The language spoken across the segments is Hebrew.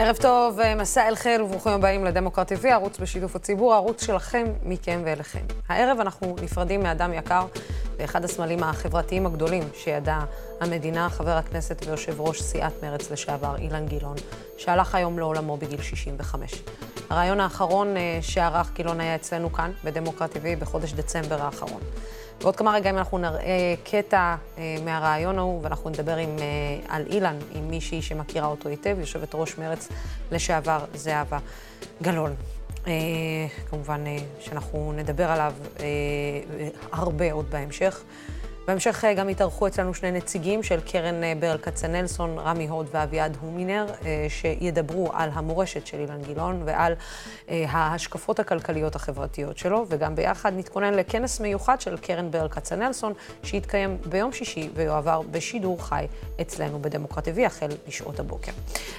ערב טוב, אה, מסע אל חיל וברוכים הבאים לדמוקרט TV, ערוץ בשיתוף הציבור, הערוץ שלכם, מכם ואליכם. הערב אנחנו נפרדים מאדם יקר ואחד הסמלים החברתיים הגדולים שידעה המדינה, חבר הכנסת ויושב ראש סיעת מרצ לשעבר, אילן גילאון, שהלך היום לעולמו בגיל 65. הרעיון האחרון אה, שערך גילאון היה אצלנו כאן, בדמוקרט TV, בחודש דצמבר האחרון. בעוד כמה רגעים אנחנו נראה קטע אה, מהרעיון ההוא, ואנחנו נדבר עם, אה, על אילן, עם מישהי שמכירה אותו היטב, יושבת ראש מרץ לשעבר, זהבה גלאון. אה, כמובן אה, שאנחנו נדבר עליו אה, הרבה עוד בהמשך. בהמשך אה, גם התארחו אצלנו שני נציגים של קרן אה, ברל כצנלסון, רמי הוד ואביעד הומינר, אה, שידברו על המורשת של אילן גילאון ועל ההשקפות הכלכליות החברתיות שלו, וגם ביחד נתכונן לכנס מיוחד של קרן ברל כצנלסון, שיתקיים ביום שישי ויועבר בשידור חי אצלנו בדמוקרט TV החל משעות הבוקר.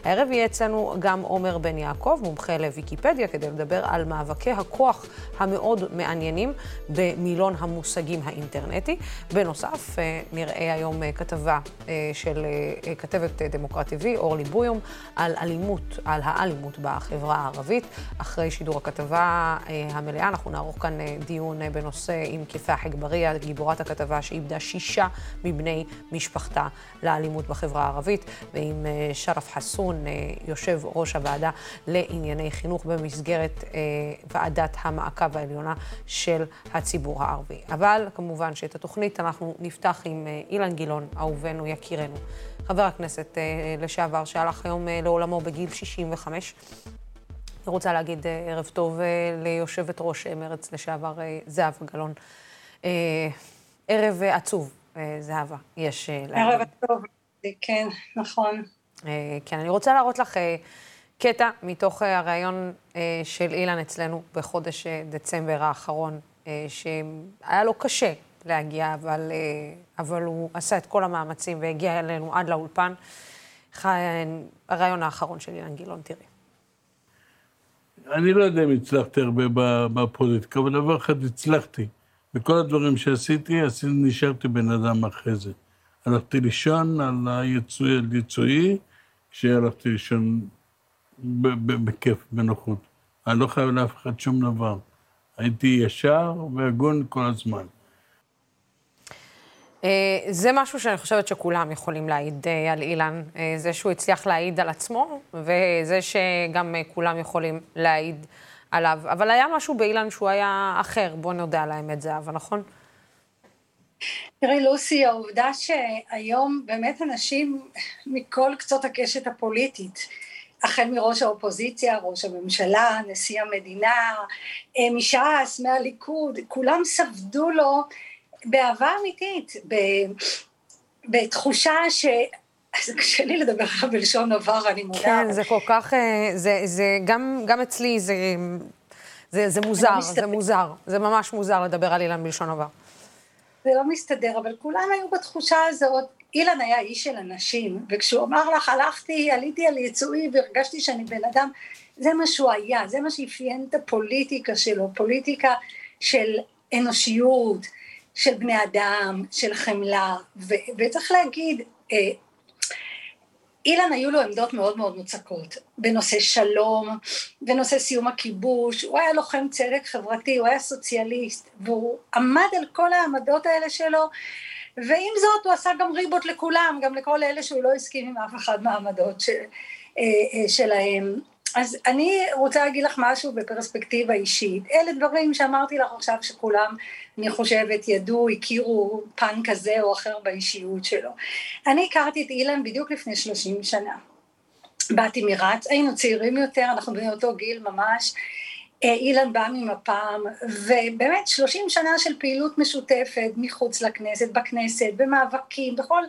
הערב יהיה אצלנו גם עומר בן יעקב, מומחה לוויקיפדיה, כדי לדבר על מאבקי הכוח המאוד מעניינים במילון המושגים האינטרנטי. בנוסף, נוסף, אה, נראה היום אה, כתבה אה, של כתבת דמוקרט TV, אורלי בויום, על אלימות, על האלימות בחברה הערבית. אחרי שידור הכתבה המלאה, אנחנו נערוך כאן דיון בנושא עם כפאח אגבריה, גיבורת הכתבה שאיבדה שישה מבני משפחתה לאלימות בחברה הערבית, ועם שרף חסון, יושב ראש הוועדה לענייני חינוך במסגרת ועדת המעקב העליונה של הציבור הערבי. אבל כמובן שאת התוכנית אנחנו נפתח עם אה, אילן גילאון, אהובנו, יקירנו, חבר הכנסת אה, לשעבר, שהלך היום אה, לעולמו בגיל 65. אני רוצה להגיד ערב טוב ליושבת ראש מרץ לשעבר, זהבה גלאון. ערב עצוב, זהבה, יש להגיד. ערב טוב, כן, נכון. כן, אני רוצה להראות לך קטע מתוך הריאיון של אילן אצלנו בחודש דצמבר האחרון, שהיה לו קשה להגיע, אבל, אה, אבל הוא עשה את כל המאמצים והגיע אלינו עד לאולפן. הרעיון האחרון של אילן גילאון, תראי. אני לא יודע אם הצלחתי הרבה בפוליטיקה, אבל דבר אחד הצלחתי. בכל הדברים שעשיתי, עשיתי, נשארתי בן אדם אחרי זה. הלכתי לישון על היצואי, על יצואי, שהלכתי לישון בכיף, בנוחות. אני לא חייב לאף אחד שום דבר. הייתי ישר והגון כל הזמן. אה, זה משהו שאני חושבת שכולם יכולים להעיד אה, על אילן, אה, זה שהוא הצליח להעיד על עצמו, וזה שגם כולם יכולים להעיד עליו. אבל היה משהו באילן שהוא היה אחר, בוא נודה על האמת, זהבה, נכון? תראי, לוסי, העובדה שהיום באמת אנשים מכל קצות הקשת הפוליטית, החל מראש האופוזיציה, ראש הממשלה, נשיא המדינה, מש"ס, מהליכוד, כולם ספדו לו באהבה אמיתית, ב, בתחושה ש... זה קשה לי לדבר עליו בלשון עבר, אני מודה. כן, זה כל כך, אה, זה, זה גם, גם אצלי, זה, זה, זה מוזר, זה מוזר. זה ממש מוזר לדבר על אילן בלשון עבר. זה לא מסתדר, אבל כולם היו בתחושה הזאת. אילן היה איש של אנשים, וכשהוא אמר לך, הלכתי, עליתי על יצואי והרגשתי שאני בן אדם, זה מה שהוא היה, זה מה שאפיין את הפוליטיקה שלו, פוליטיקה של אנושיות, של בני אדם, של חמלה, ו- וצריך להגיד, אה, אילן היו לו עמדות מאוד מאוד מוצקות בנושא שלום, בנושא סיום הכיבוש, הוא היה לוחם צדק חברתי, הוא היה סוציאליסט, והוא עמד על כל העמדות האלה שלו, ועם זאת הוא עשה גם ריבות לכולם, גם לכל אלה שהוא לא הסכים עם אף אחד מהעמדות של, אה, אה, שלהם. אז אני רוצה להגיד לך משהו בפרספקטיבה אישית. אלה דברים שאמרתי לך עכשיו שכולם, אני חושבת, ידעו, הכירו פן כזה או אחר באישיות שלו. אני הכרתי את אילן בדיוק לפני 30 שנה. באתי מרץ, היינו צעירים יותר, אנחנו בני אותו גיל ממש. אה, אילן בא ממפ"ם, ובאמת שלושים שנה של פעילות משותפת מחוץ לכנסת, בכנסת, במאבקים, בכל,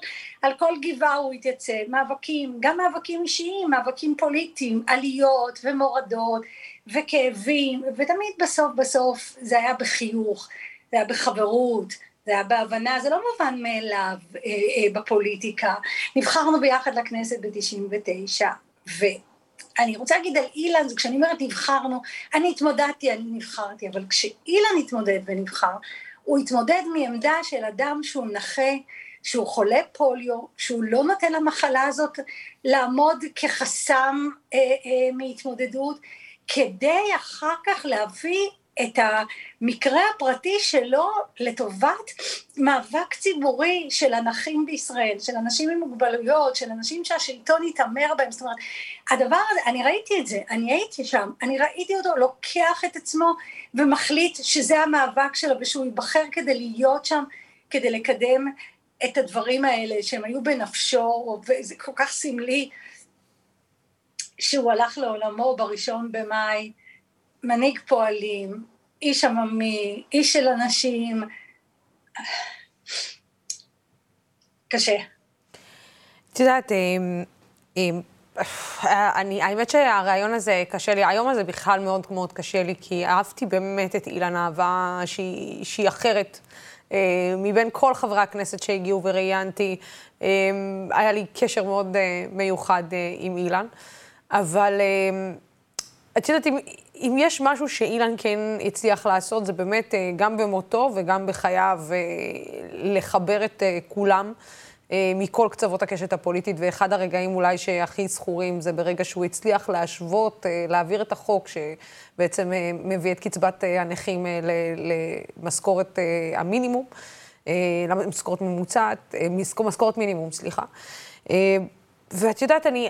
על כל גבעה הוא התייצב, מאבקים, גם מאבקים אישיים, מאבקים פוליטיים, עליות ומורדות וכאבים, ותמיד בסוף בסוף זה היה בחיוך, זה היה בחברות, זה היה בהבנה, זה לא מובן מאליו אה, אה, בפוליטיקה. נבחרנו ביחד לכנסת ב-99, ו... אני רוצה להגיד על אילן, כשאני אומרת נבחרנו, אני התמודדתי, אני נבחרתי, אבל כשאילן התמודד ונבחר, הוא התמודד מעמדה של אדם שהוא נכה, שהוא חולה פוליו, שהוא לא נותן למחלה הזאת לעמוד כחסם אה, אה, מהתמודדות, כדי אחר כך להביא את המקרה הפרטי שלו לטובת מאבק ציבורי של הנכים בישראל, של אנשים עם מוגבלויות, של אנשים שהשלטון יתעמר בהם, זאת אומרת, הדבר הזה, אני ראיתי את זה, אני הייתי שם, אני ראיתי אותו לוקח את עצמו ומחליט שזה המאבק שלו ושהוא ייבחר כדי להיות שם, כדי לקדם את הדברים האלה שהם היו בנפשו, וזה כל כך סמלי שהוא הלך לעולמו בראשון במאי, מנהיג פועלים, איש עממי, איש של אנשים, קשה. את יודעת, אני, האמת שהרעיון הזה קשה לי, היום הזה בכלל מאוד מאוד קשה לי, כי אהבתי באמת את אילן אהבה שהיא, שהיא אחרת. אה, מבין כל חברי הכנסת שהגיעו וראיינתי, אה, היה לי קשר מאוד אה, מיוחד עם אילן. אבל את יודעת, אם, אם יש משהו שאילן כן הצליח לעשות, זה באמת גם במותו וגם בחייו לחבר את כולם. מכל קצוות הקשת הפוליטית, ואחד הרגעים אולי שהכי זכורים זה ברגע שהוא הצליח להשוות, להעביר את החוק שבעצם מביא את קצבת הנכים למשכורת המינימום, למשכורת ממוצעת, משכורת מינימום, סליחה. ואת יודעת, אני,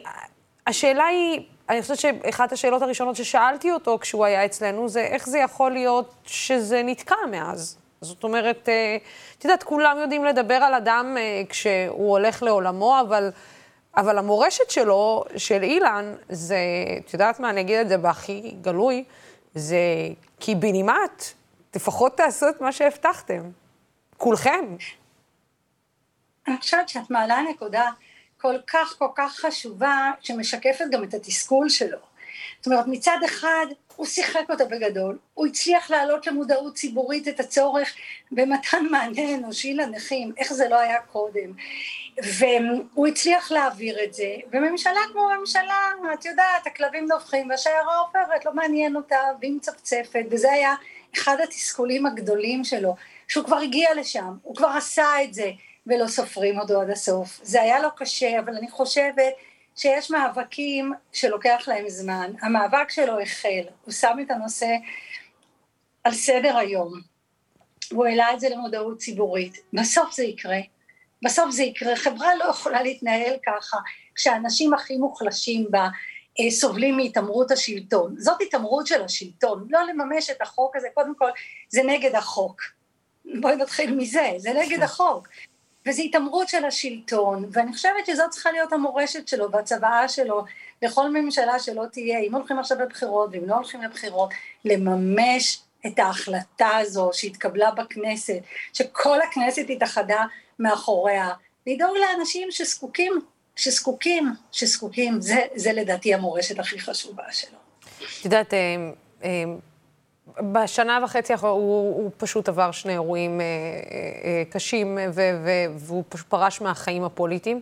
השאלה היא, אני חושבת שאחת השאלות הראשונות ששאלתי אותו כשהוא היה אצלנו זה איך זה יכול להיות שזה נתקע מאז. זאת אומרת, אה, את יודעת, כולם יודעים לדבר על אדם אה, כשהוא הולך לעולמו, אבל, אבל המורשת שלו, של אילן, זה, את יודעת מה, אני אגיד את זה בהכי גלוי, זה קיבינימט, לפחות תעשו את מה שהבטחתם. כולכם. אני חושבת שאת מעלה נקודה כל כך כל כך חשובה, שמשקפת גם את התסכול שלו. זאת אומרת, מצד אחד, הוא שיחק אותה בגדול, הוא הצליח להעלות למודעות ציבורית את הצורך במתן מענה אנושי לנכים, איך זה לא היה קודם, והוא הצליח להעביר את זה, וממשלה כמו ממשלה, את יודעת, הכלבים נובחים והשיירה עוברת, לא מעניין אותה, והיא מצפצפת, וזה היה אחד התסכולים הגדולים שלו, שהוא כבר הגיע לשם, הוא כבר עשה את זה, ולא סופרים אותו עד הסוף. זה היה לו קשה, אבל אני חושבת שיש מאבקים שלוקח להם זמן. המאבק שלו החל, הוא שם את הנושא על סדר היום. הוא העלה את זה למודעות ציבורית. בסוף זה יקרה. בסוף זה יקרה. חברה לא יכולה להתנהל ככה, כשהאנשים הכי מוחלשים בה אה, סובלים מהתעמרות השלטון. זאת התעמרות של השלטון. לא לממש את החוק הזה, קודם כל, זה נגד החוק. בואי נתחיל מזה, זה נגד החוק. וזו התעמרות של השלטון, ואני חושבת שזאת צריכה להיות המורשת שלו והצוואה שלו לכל ממשלה שלא תהיה, אם הולכים עכשיו לבחירות ואם לא הולכים לבחירות, לממש את ההחלטה הזו שהתקבלה בכנסת, שכל הכנסת התאחדה מאחוריה, לדאוג לאנשים שזקוקים, שזקוקים, שזקוקים, זה, זה לדעתי המורשת הכי חשובה שלו. את יודעת, אה, אה, בשנה וחצי האחרונה הוא, הוא פשוט עבר שני אירועים אה, אה, קשים ו, ו, והוא פשוט פרש מהחיים הפוליטיים.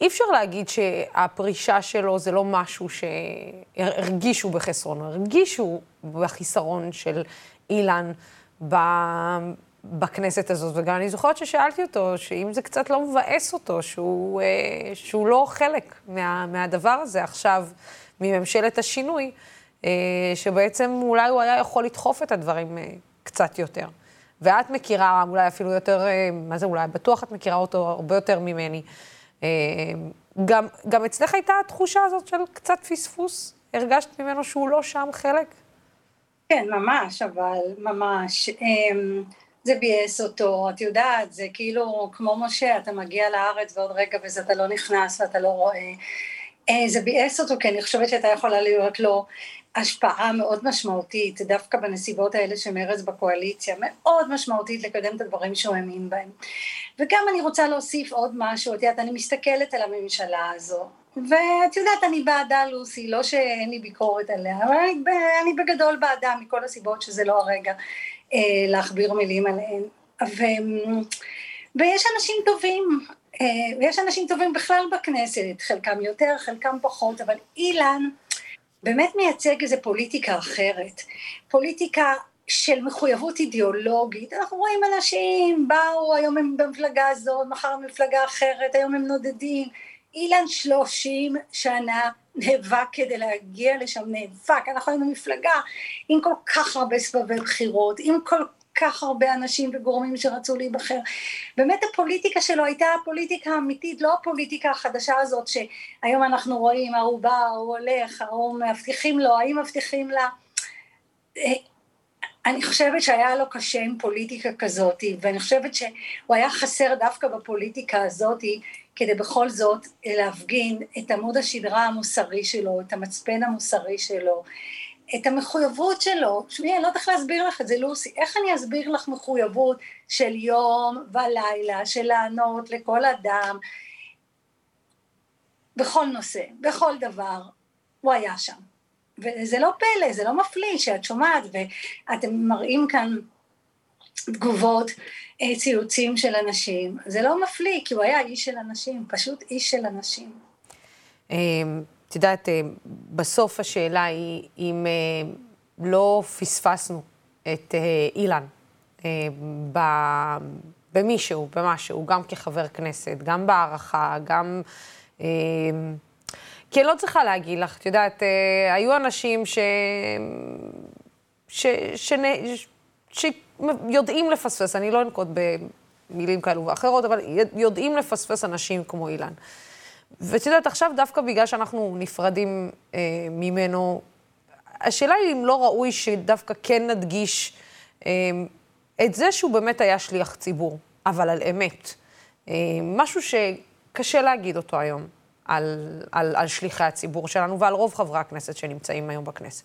אי אפשר להגיד שהפרישה שלו זה לא משהו שהרגישו בחסרון, הרגישו בחיסרון של אילן ב, בכנסת הזאת. וגם אני זוכרת ששאלתי אותו, שאם זה קצת לא מבאס אותו, שהוא, אה, שהוא לא חלק מה, מהדבר הזה עכשיו, מממשלת השינוי. אה, שבעצם אולי הוא היה יכול לדחוף את הדברים אה, קצת יותר. ואת מכירה אולי אפילו יותר, אה, מה זה אולי, בטוח את מכירה אותו הרבה יותר ממני. גם, גם אצלך הייתה התחושה הזאת של קצת פספוס? הרגשת ממנו שהוא לא שם חלק? כן, ממש, אבל ממש. אמ, זה ביאס אותו, את יודעת, זה כאילו כמו משה, אתה מגיע לארץ ועוד רגע וזה אתה לא נכנס ואתה לא רואה. זה ביאס אותו, כי אני חושבת שהייתה יכולה להיות לו השפעה מאוד משמעותית, דווקא בנסיבות האלה של מרצ בקואליציה, מאוד משמעותית לקדם את הדברים שהוא האמין בהם. וגם אני רוצה להוסיף עוד משהו, את יודעת, אני מסתכלת על הממשלה הזו, ואת יודעת, אני בעדה לוסי, לא שאין לי ביקורת עליה, אבל אני, אני בגדול בעדה מכל הסיבות שזה לא הרגע אה, להכביר מילים עליהן. ו, ויש אנשים טובים, אה, ויש אנשים טובים בכלל בכנסת, חלקם יותר, חלקם פחות, אבל אילן, באמת מייצג איזו פוליטיקה אחרת. פוליטיקה של מחויבות אידיאולוגית. אנחנו רואים אנשים, באו, היום הם במפלגה הזאת, מחר במפלגה אחרת, היום הם נודדים. אילן שלושים שנה נאבק כדי להגיע לשם, נאבק, אנחנו היינו מפלגה עם כל כך הרבה סבבי בחירות, עם כל כך הרבה אנשים וגורמים שרצו להיבחר. באמת הפוליטיקה שלו הייתה הפוליטיקה האמיתית, לא הפוליטיקה החדשה הזאת שהיום אנחנו רואים, ההוא בא, ההוא הולך, ההוא מבטיחים לו, האם מבטיחים לה. אה, אני חושבת שהיה לו קשה עם פוליטיקה כזאת, ואני חושבת שהוא היה חסר דווקא בפוליטיקה הזאת, כדי בכל זאת להפגין את עמוד השדרה המוסרי שלו, את המצפן המוסרי שלו, את המחויבות שלו, שמי, אני לא יודעת איך להסביר לך את זה, לוסי, איך אני אסביר לך מחויבות של יום ולילה, של לענות לכל אדם, בכל נושא, בכל דבר, הוא היה שם. וזה לא פלא, זה לא מפליא שאת שומעת ואתם מראים כאן תגובות, אה, ציוצים של אנשים, זה לא מפליא, כי הוא היה איש של אנשים, פשוט איש של אנשים. את יודעת, אה, בסוף השאלה היא אם אה, לא פספסנו את אילן במישהו, במשהו, גם כחבר כנסת, גם בהערכה, גם... כי אני לא צריכה להגיד לך, את יודעת, היו אנשים ש... ש... ש... ש... שיודעים לפספס, אני לא אנקוט במילים כאלו ואחרות, אבל יודעים לפספס אנשים כמו אילן. ואת יודעת, עכשיו דווקא בגלל שאנחנו נפרדים אה, ממנו, השאלה היא אם לא ראוי שדווקא כן נדגיש אה, את זה שהוא באמת היה שליח ציבור, אבל על אמת. אה, משהו שקשה להגיד אותו היום על, על, על שליחי הציבור שלנו ועל רוב חברי הכנסת שנמצאים היום בכנסת.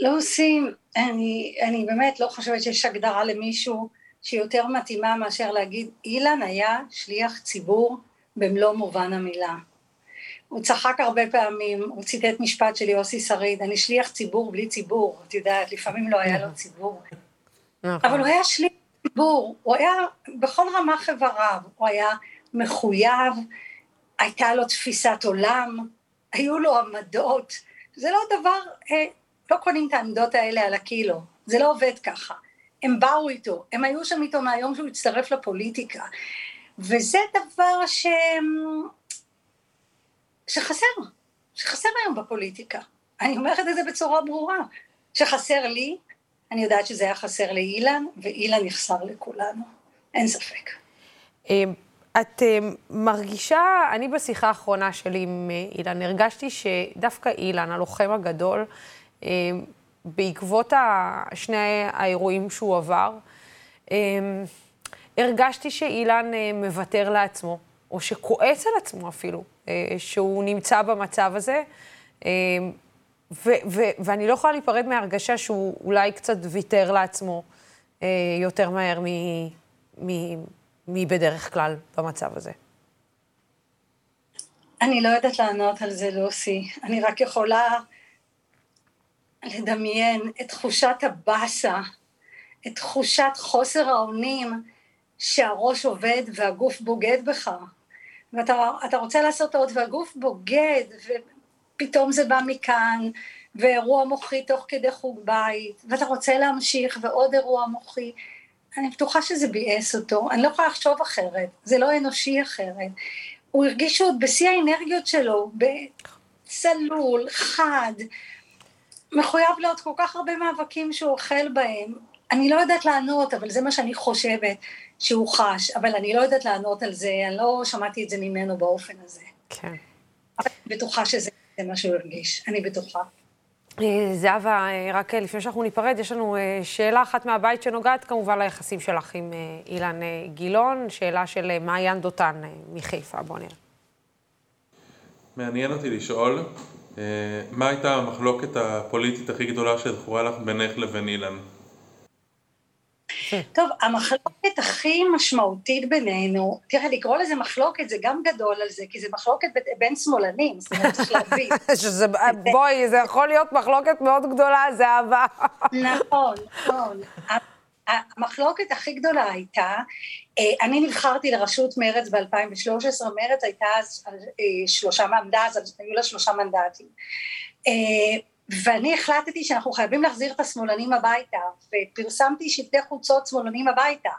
לא עושים, אני, אני באמת לא חושבת שיש הגדרה למישהו שיותר מתאימה מאשר להגיד אילן היה שליח ציבור במלוא מובן המילה. הוא צחק הרבה פעמים, הוא ציטט משפט של יוסי שריד, אני שליח ציבור בלי ציבור, את יודעת, לפעמים לא היה לו ציבור. נכון. אבל הוא היה שליח ציבור, הוא היה בכל רמ"ח איבריו, הוא היה מחויב, הייתה לו תפיסת עולם, היו לו עמדות, זה לא דבר אה, לא קונים את העמדות האלה על הקילו, זה לא עובד ככה. הם באו איתו, הם היו שם איתו מהיום שהוא הצטרף לפוליטיקה. וזה דבר ש... שחסר, שחסר היום בפוליטיקה. אני אומרת את זה בצורה ברורה. שחסר לי, אני יודעת שזה היה חסר לאילן, ואילן יחסר לכולנו, אין ספק. אמ, את אמ, מרגישה, אני בשיחה האחרונה שלי עם אה, אילן, הרגשתי שדווקא אילן, הלוחם הגדול, אה, בעקבות שני האירועים שהוא עבר, אה, הרגשתי שאילן אה, מוותר לעצמו, או שכועס על עצמו אפילו, שהוא נמצא במצב הזה. ו- ו- ואני לא יכולה להיפרד מההרגשה שהוא אולי קצת ויתר לעצמו יותר מהר מבדרך כלל במצב הזה. אני לא יודעת לענות על זה, לוסי. אני רק יכולה לדמיין את תחושת הבאסה, את תחושת חוסר האונים שהראש עובד והגוף בוגד בך. ואתה רוצה לעשות עוד והגוף בוגד ופתאום זה בא מכאן ואירוע מוחי תוך כדי חוג בית ואתה רוצה להמשיך ועוד אירוע מוחי. אני בטוחה שזה ביאס אותו, אני לא יכולה לחשוב אחרת, זה לא אנושי אחרת. הוא הרגיש שהוא בשיא האנרגיות שלו, בצלול, חד, מחויב לעוד כל כך הרבה מאבקים שהוא אוכל בהם. אני לא יודעת לענות, אבל זה מה שאני חושבת שהוא חש, אבל אני לא יודעת לענות על זה, אני לא שמעתי את זה ממנו באופן הזה. כן. אני בטוחה שזה מה שהוא הרגיש, אני בטוחה. אה, זהבה, אה, רק אה, לפני שאנחנו ניפרד, יש לנו שאלה אחת מהבית שנוגעת כמובן ליחסים שלך עם אילן גילאון, שאלה של מעיין דותן מחיפה, בוא נראה. מעניין אותי לשאול, מה הייתה המחלוקת הפוליטית הכי גדולה שזכורה לך בינך לבין אילן? טוב, המחלוקת הכי משמעותית בינינו, תראה, לקרוא לזה מחלוקת זה גם גדול על זה, כי זה מחלוקת בין שמאלנים, זאת אומרת, צריך להבין. שזה, בואי, זה יכול להיות מחלוקת מאוד גדולה, זה אהבה. נכון, נכון. המחלוקת הכי גדולה הייתה, אה, אני נבחרתי לראשות מרצ ב-2013, מרצ הייתה אז אה, שלושה, עמדה אז היו לה שלושה מנדטים. אה, ואני החלטתי שאנחנו חייבים להחזיר את השמאלנים הביתה, ופרסמתי שלטי חוצות שמאלנים הביתה.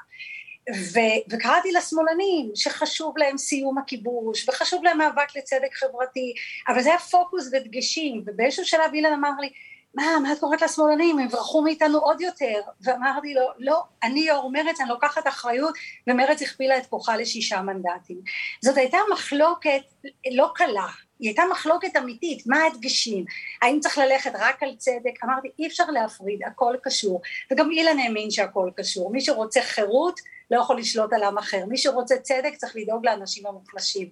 ו- וקראתי לשמאלנים שחשוב להם סיום הכיבוש וחשוב להם מאבק לצדק חברתי אבל זה היה פוקוס ודגשים ובאיזשהו שלב אילן אמר לי מה, מה את קוראת לשמאלנים, הם ברחו מאיתנו עוד יותר. ואמרתי לו, לא, אני יו"ר מרצ, אני לוקחת אחריות ומרצ הכפילה את כוחה לשישה מנדטים. זאת הייתה מחלוקת לא קלה. היא הייתה מחלוקת אמיתית, מה ההדגשים, האם צריך ללכת רק על צדק, אמרתי אי אפשר להפריד, הכל קשור, וגם אילן האמין שהכל קשור, מי שרוצה חירות לא יכול לשלוט על עם אחר, מי שרוצה צדק צריך לדאוג לאנשים המוחלשים,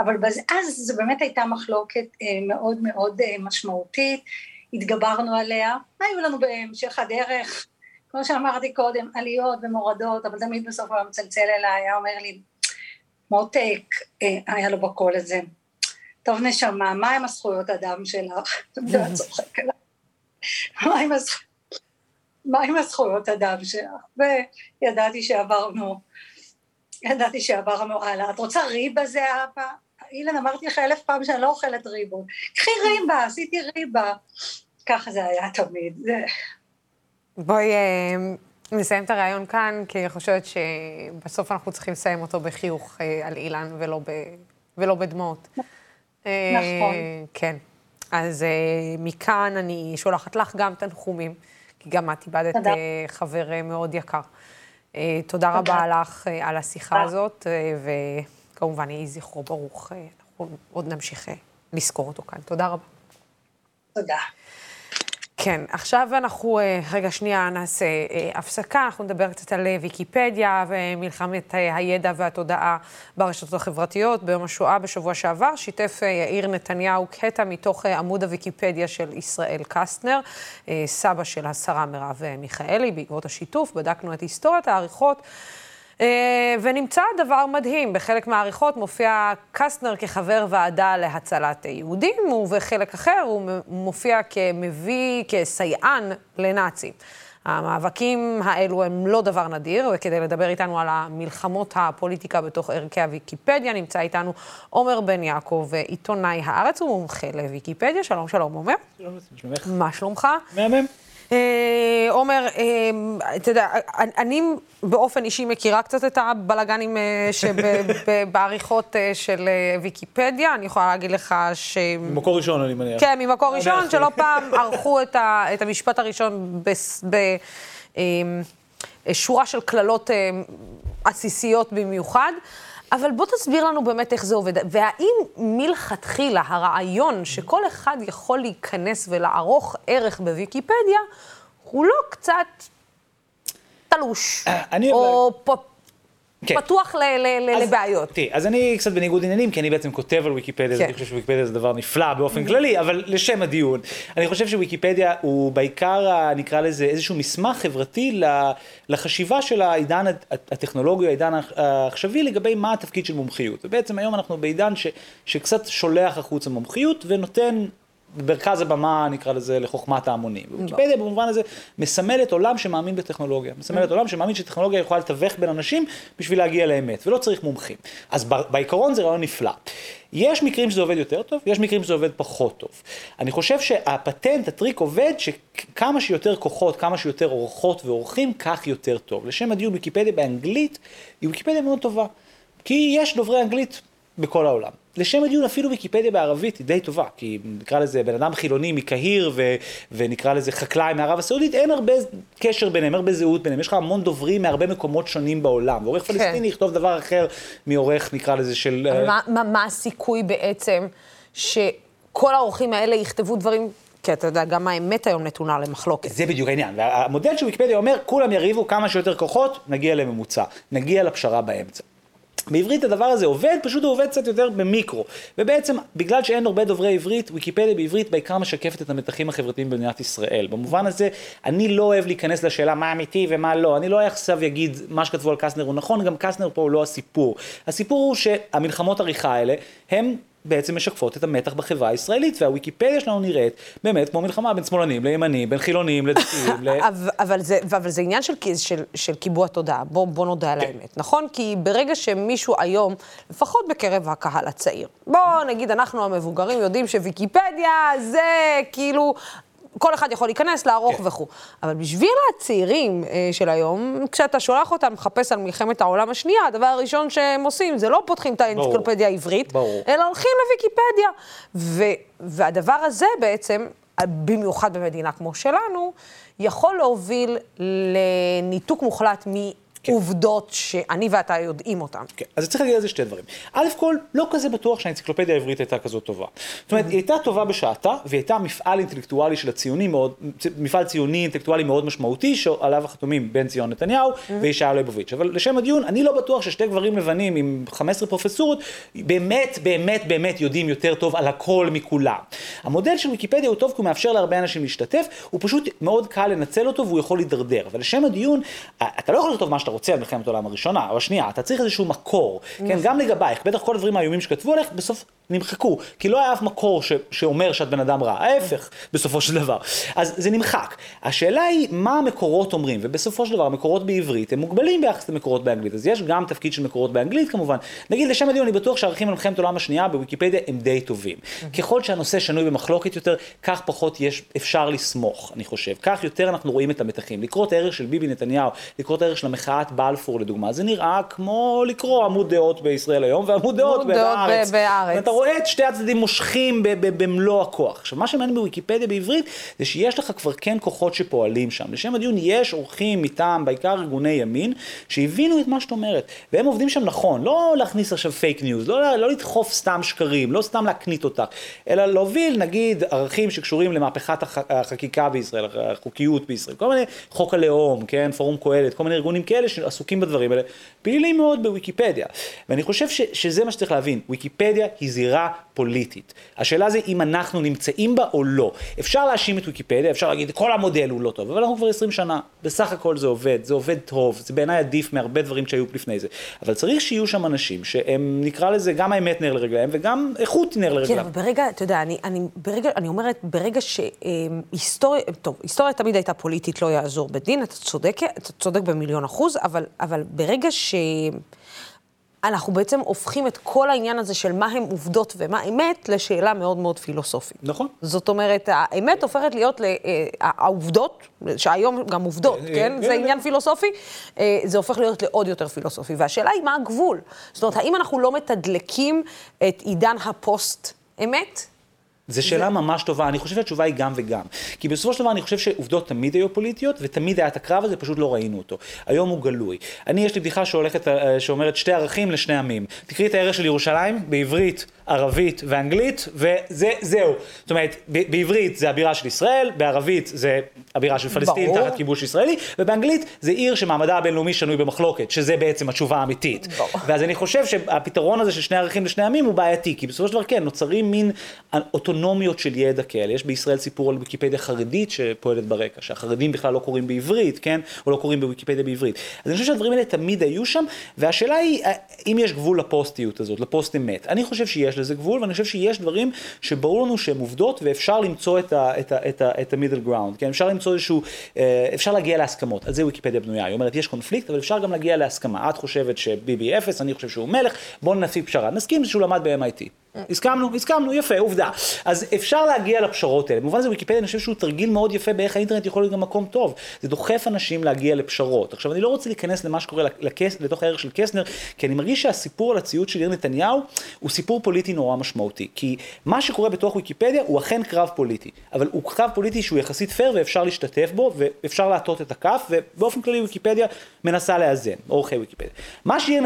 אבל אז זו באמת הייתה מחלוקת אה, מאוד מאוד אה, משמעותית, התגברנו עליה, היו לנו בהמשך הדרך, כמו שאמרתי קודם, עליות ומורדות, אבל תמיד בסוף הוא מצלצל אליי, היה אומר לי, מותק, אה, היה לו בקול הזה, טוב נשמה, מה עם הזכויות אדם שלך? מה עם הזכויות אדם שלך? וידעתי שעברנו, ידעתי שעברנו הלאה. את רוצה ריבה זה אבא? אילן, אמרתי לך אלף פעם שאני לא אוכלת ריבו. קחי ריבה, עשיתי ריבה. ככה זה היה תמיד. בואי אה, נסיים את הרעיון כאן, כי אני חושבת שבסוף אנחנו צריכים לסיים אותו בחיוך אה, על אילן ולא, ב, ולא בדמעות. נכון. כן. אז מכאן אני שולחת לך גם תנחומים, כי גם את איבדת חבר מאוד יקר. תודה רבה לך על השיחה הזאת, וכמובן יהי זכרו ברוך, אנחנו עוד נמשיך לזכור אותו כאן. תודה רבה. תודה. כן, עכשיו אנחנו, רגע שנייה, נעשה הפסקה, אנחנו נדבר קצת על ויקיפדיה ומלחמת הידע והתודעה ברשתות החברתיות. ביום השואה בשבוע שעבר שיתף יאיר נתניהו קטע מתוך עמוד הוויקיפדיה של ישראל קסטנר, סבא של השרה מרב מיכאלי. בעקבות השיתוף בדקנו את היסטוריית העריכות. ונמצא דבר מדהים, בחלק מהעריכות מופיע קסטנר כחבר ועדה להצלת יהודים, ובחלק אחר הוא מופיע כמביא, כסייען לנאצים. המאבקים האלו הם לא דבר נדיר, וכדי לדבר איתנו על המלחמות הפוליטיקה בתוך ערכי הוויקיפדיה, נמצא איתנו עומר בן יעקב, עיתונאי הארץ ומומחה לוויקיפדיה. שלום, שלום, עומר. שלום, שלומך. מה שלומך? מהמם. עומר, אתה יודע, אני באופן אישי מכירה קצת את הבלגנים שבעריכות של ויקיפדיה. אני יכולה להגיד לך ש... ממקור ראשון, אני מניח. כן, ממקור ראשון, שלא פעם ערכו את המשפט הראשון בשורה של קללות עסיסיות במיוחד. אבל בוא תסביר לנו באמת איך זה עובד, והאם מלכתחילה הרעיון שכל אחד יכול להיכנס ולערוך ערך בוויקיפדיה, הוא לא קצת תלוש, או כן. פתוח ל- ל- אז, לבעיות. תראי, אז אני קצת בניגוד עניינים, כי אני בעצם כותב על ויקיפדיה, כן. אני חושב שוויקיפדיה זה דבר נפלא באופן כללי, אבל לשם הדיון, אני חושב שוויקיפדיה הוא בעיקר, נקרא לזה, איזשהו מסמך חברתי לחשיבה של העידן הטכנולוגי, העידן העכשווי, לגבי מה התפקיד של מומחיות. ובעצם היום אנחנו בעידן ש, שקצת שולח החוצה מומחיות ונותן במרכז הבמה, נקרא לזה, לחוכמת ההמונים. ויקיפדיה במובן הזה מסמלת עולם שמאמין בטכנולוגיה. מסמלת עולם שמאמין שטכנולוגיה יכולה לתווך בין אנשים בשביל להגיע לאמת, ולא צריך מומחים. אז בעיקרון זה רעיון נפלא. יש מקרים שזה עובד יותר טוב, יש מקרים שזה עובד פחות טוב. אני חושב שהפטנט, הטריק עובד, שכמה שיותר כוחות, כמה שיותר אורחות ואורחים, כך יותר טוב. לשם הדיון, ויקיפדיה באנגלית היא ויקיפדיה מאוד טובה. כי יש דוברי אנגלית בכל העולם. לשם הדיון אפילו ויקיפדיה בערבית היא די טובה, כי נקרא לזה בן אדם חילוני מקהיר ו- ונקרא לזה חקלאי מערב הסעודית, אין הרבה קשר ביניהם, הרבה זהות ביניהם, יש לך המון דוברים מהרבה מקומות שונים בעולם, ועורך כן. פלסטיני יכתוב דבר אחר מעורך נקרא לזה של... uh... מה, מה, מה הסיכוי בעצם שכל האורחים האלה יכתבו דברים כי אתה יודע, גם האמת היום נתונה למחלוקת. זה בדיוק העניין. והמודל של ויקיפדיה אומר, כולם יריבו כמה שיותר כוחות, נגיע לממוצע. נגיע לפשרה באמצע. בעברית הדבר הזה עובד, פשוט הוא עובד קצת יותר במיקרו. ובעצם, בגלל שאין הרבה דוברי עברית, ויקיפדיה בעברית בעיקר משקפת את המתחים החברתיים במדינת ישראל. במובן הזה, אני לא אוהב להיכנס לשאלה מה אמיתי ומה לא. אני לא עכשיו אגיד מה שכתבו על קסטנר הוא נכון, גם קסטנר פה הוא לא הסיפור. הסיפור הוא שהמלחמות עריכה האלה, הם בעצם משקפות את המתח בחברה הישראלית, והוויקיפדיה שלנו נראית באמת כמו מלחמה בין שמאלנים לימנים, בין חילונים לדתיים. ל... אבל, זה, אבל זה עניין של, של, של קיבוע תודעה, בוא, בוא נודה על כן. האמת, נכון? כי ברגע שמישהו היום, לפחות בקרב הקהל הצעיר, בוא נגיד אנחנו המבוגרים יודעים שוויקיפדיה זה כאילו כל אחד יכול להיכנס, לערוך כן. וכו'. אבל בשביל הצעירים אה, של היום, כשאתה שולח אותם לחפש על מלחמת העולם השנייה, הדבר הראשון שהם עושים זה לא פותחים את האנציקלופדיה העברית, ברור. אלא הולכים לוויקיפדיה. ו, והדבר הזה בעצם, במיוחד במדינה כמו שלנו, יכול להוביל לניתוק מוחלט מעובדות שאני ואתה יודעים אותן. כן, אז צריך להגיד על זה שתי דברים. א' כל, לא כזה בטוח שהאנציקלופדיה העברית הייתה כזאת טובה. זאת אומרת, היא הייתה טובה בשעתה, והיא הייתה מפעל אינטלקטואלי של הציונים מאוד, מפעל ציוני אינטלקטואלי מאוד משמעותי, שעליו חתומים בן ציון נתניהו וישעיה ליבוביץ'. אבל לשם הדיון, אני לא בטוח ששתי גברים לבנים עם 15 פרופסורות, באמת, באמת, באמת יודעים יותר טוב על הכל מכולם. המודל של ויקיפדיה הוא טוב כי הוא מאפשר להרבה אנשים להשתתף, הוא פשוט מאוד קל לנצל אותו והוא יכול להידרדר. אבל לשם הדיון, אתה לא יכול לכתוב מה שאתה רוצה על מלחמת העולם הראשונה או השנייה, אתה צריך איזשהו מקור. כן, גם לגבייך, בטח כל הדברים האיומים שכתבו עליך, בסוף נמחקו. כי לא היה אף מקור ש, שאומר שאת בן אדם רע, ההפך, בסופו של דבר. אז זה נמחק. השאלה היא, מה המקורות אומרים, ובסופו של דבר, המקורות בעברית הם מוגבלים ביחס למקורות באנגלית. אז יש גם תפקיד של מקורות באנגלית כמובן. נגיד, לשם הדיון, אני בטוח שהערכים על מלחמת העולם השנייה בוויקיפדיה הם די טובים. ככל שהנושא שנוי במחלוקת יותר, כך פחות יש, אפשר לסמוך, אני חושב. כך יותר אנחנו רואים את המתחים. לקרוא את הערך של ביבי נתניהו, לקרוא את הערך של המחאת בלפור לדוגמה, זה נראה כמו לקרוא עמוד דעות בישראל היום ועמוד דעות דעות בהארץ. ב- בהארץ. ואתה רואה את שתי הצדדים מושכים במלוא הכוח. עכשיו, מה שמעניין בוויקיפדיה בעברית, זה שיש לך כבר כן כוחות שפועלים שם. לשם הדיון יש עורכים מטעם, בעיקר ארגוני ימין, שהבינו את מה שאת אומרת. והם עובדים שם נכון, לא להכניס עכשיו fake news, לא, לא לדחוף סתם שקרים, לא סתם להקניט אותך, אלא להוביל, נגיד, ערכים שקשורים למהפכת הח- החקיקה בישראל, החוקיות בישראל, כל מיני, חוק הלאום, כן, פורום קהלת, כל מיני ארגונים כאלה שעסוקים בדברים האלה, פעילים מאוד בוויקיפדיה. ואני חושב ש, שזה מה שצריך להבין, ויקיפדיה היא זירה פוליטית. השאלה זה אם אנחנו נמצאים בה או לא. אפשר להאשים את ויקיפדיה, אפשר להגיד, כל המודל הוא לא טוב, אבל אנחנו כבר 20 שנה, בסך הכל זה עובד, זה עובד טוב, זה בעיניי עדיף מהרבה דברים שהיו לפני זה. אבל צריך שיהיו שם אנשים שהם, נקרא לזה, גם האמת נר לרגליהם וגם איכות נר כן, לרגליהם. אבל ברגע, אתה יודע, אני, אני, ברגע, אני אומרת, ברגע שהיסטוריה, טוב, היסטוריה תמיד הייתה פוליטית, לא יעזור בדין, אתה צודק, אתה צודק במיליון אחוז, אבל, אבל ברגע ש... אנחנו בעצם הופכים את כל העניין הזה של מה הם עובדות ומה אמת לשאלה מאוד מאוד פילוסופית. נכון. זאת אומרת, האמת הופכת להיות, אה, העובדות, שהיום גם עובדות, אה, כן? אה, זה אה. עניין פילוסופי, אה, זה הופך להיות לעוד יותר פילוסופי. והשאלה היא מה הגבול. זאת אומרת, האם אנחנו לא מתדלקים את עידן הפוסט-אמת? זו שאלה ממש טובה, אני חושב שהתשובה היא גם וגם. כי בסופו של דבר אני חושב שעובדות תמיד היו פוליטיות, ותמיד היה את הקרב הזה, פשוט לא ראינו אותו. היום הוא גלוי. אני, יש לי בדיחה שהולכת, אה, שאומרת שתי ערכים לשני עמים. תקראי את הערך של ירושלים, בעברית, ערבית ואנגלית, וזהו. זאת אומרת, בעברית זה הבירה של ישראל, בערבית זה הבירה של פלסטין ברור. תחת כיבוש ישראלי, ובאנגלית זה עיר שמעמדה הבינלאומי שנוי במחלוקת, שזה בעצם התשובה האמיתית. ברור. ואז אני חושב שהפתרון הזה של שני ערכים לשני עמים הוא בעייתי, כי בסופו של דבר כן, נוצרים מין אוטונומיות של ידע כאלה. יש בישראל סיפור על ויקיפדיה חרדית שפועלת ברקע, שהחרדים בכלל לא קוראים בעברית, כן? או לא קוראים בוויקיפדיה בעברית. אז אני חושב שהדברים האלה תמיד היו שם, והשאלה היא, אם יש גבול לפוסטיות הזאת, לפוסט אמת. אני חושב שיש לזה גבול, ואני חושב שיש דברים שברור לנו שהם עובדות, ואפשר למצוא את ה- את ה- את ה- את ה-middle ground, כן? אפשר למצוא איזשהו, אה, אפשר להגיע להסכמות. על זה ויקיפדיה בנויה. היא אומרת, יש קונפליקט, אבל אפשר גם להגיע להסכמה. את חושבת שביבי אפס, אני חושב שהוא מלך, בואו נפיק פשרה. נסכים שהוא למד ב-MIT. הסכמנו, הסכמנו, יפה, עובדה. אז אפשר להגיע לפשרות האלה. במובן זה ויקיפדיה, אני חושב שהוא תרגיל מאוד יפה באיך האינטרנט יכול להיות גם מקום טוב. זה דוחף אנשים להגיע לפשרות. עכשיו, אני לא רוצה להיכנס למה שקורה לקס, לתוך הערך של קסנר, כי אני מרגיש שהסיפור על הציוד של יאיר נתניהו הוא סיפור פוליטי נורא משמעותי. כי מה שקורה בתוך ויקיפדיה הוא אכן קרב פוליטי. אבל הוא קרב פוליטי שהוא יחסית פייר ואפשר להשתתף בו, ואפשר להטות את הכף, ובאופן כללי ויקיפדיה מנסה לאזן, עורכי ויקיפדיה. מה שיאיר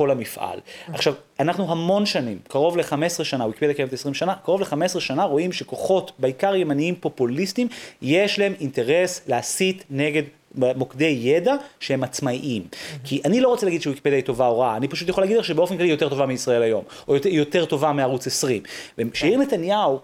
בכל המפעל. עכשיו, אנחנו המון שנים, קרוב ל-15 שנה, ויקיפדיה קיימת 20 שנה, קרוב ל-15 שנה רואים שכוחות, בעיקר ימניים פופוליסטים, יש להם אינטרס להסית נגד מוקדי ידע שהם עצמאיים. כי אני לא רוצה להגיד שוויקיפדיה היא טובה או רעה, אני פשוט יכול להגיד לך שבאופן כללי היא יותר טובה מישראל היום, או יותר, יותר טובה מערוץ 20. וכשיאיר נתניהו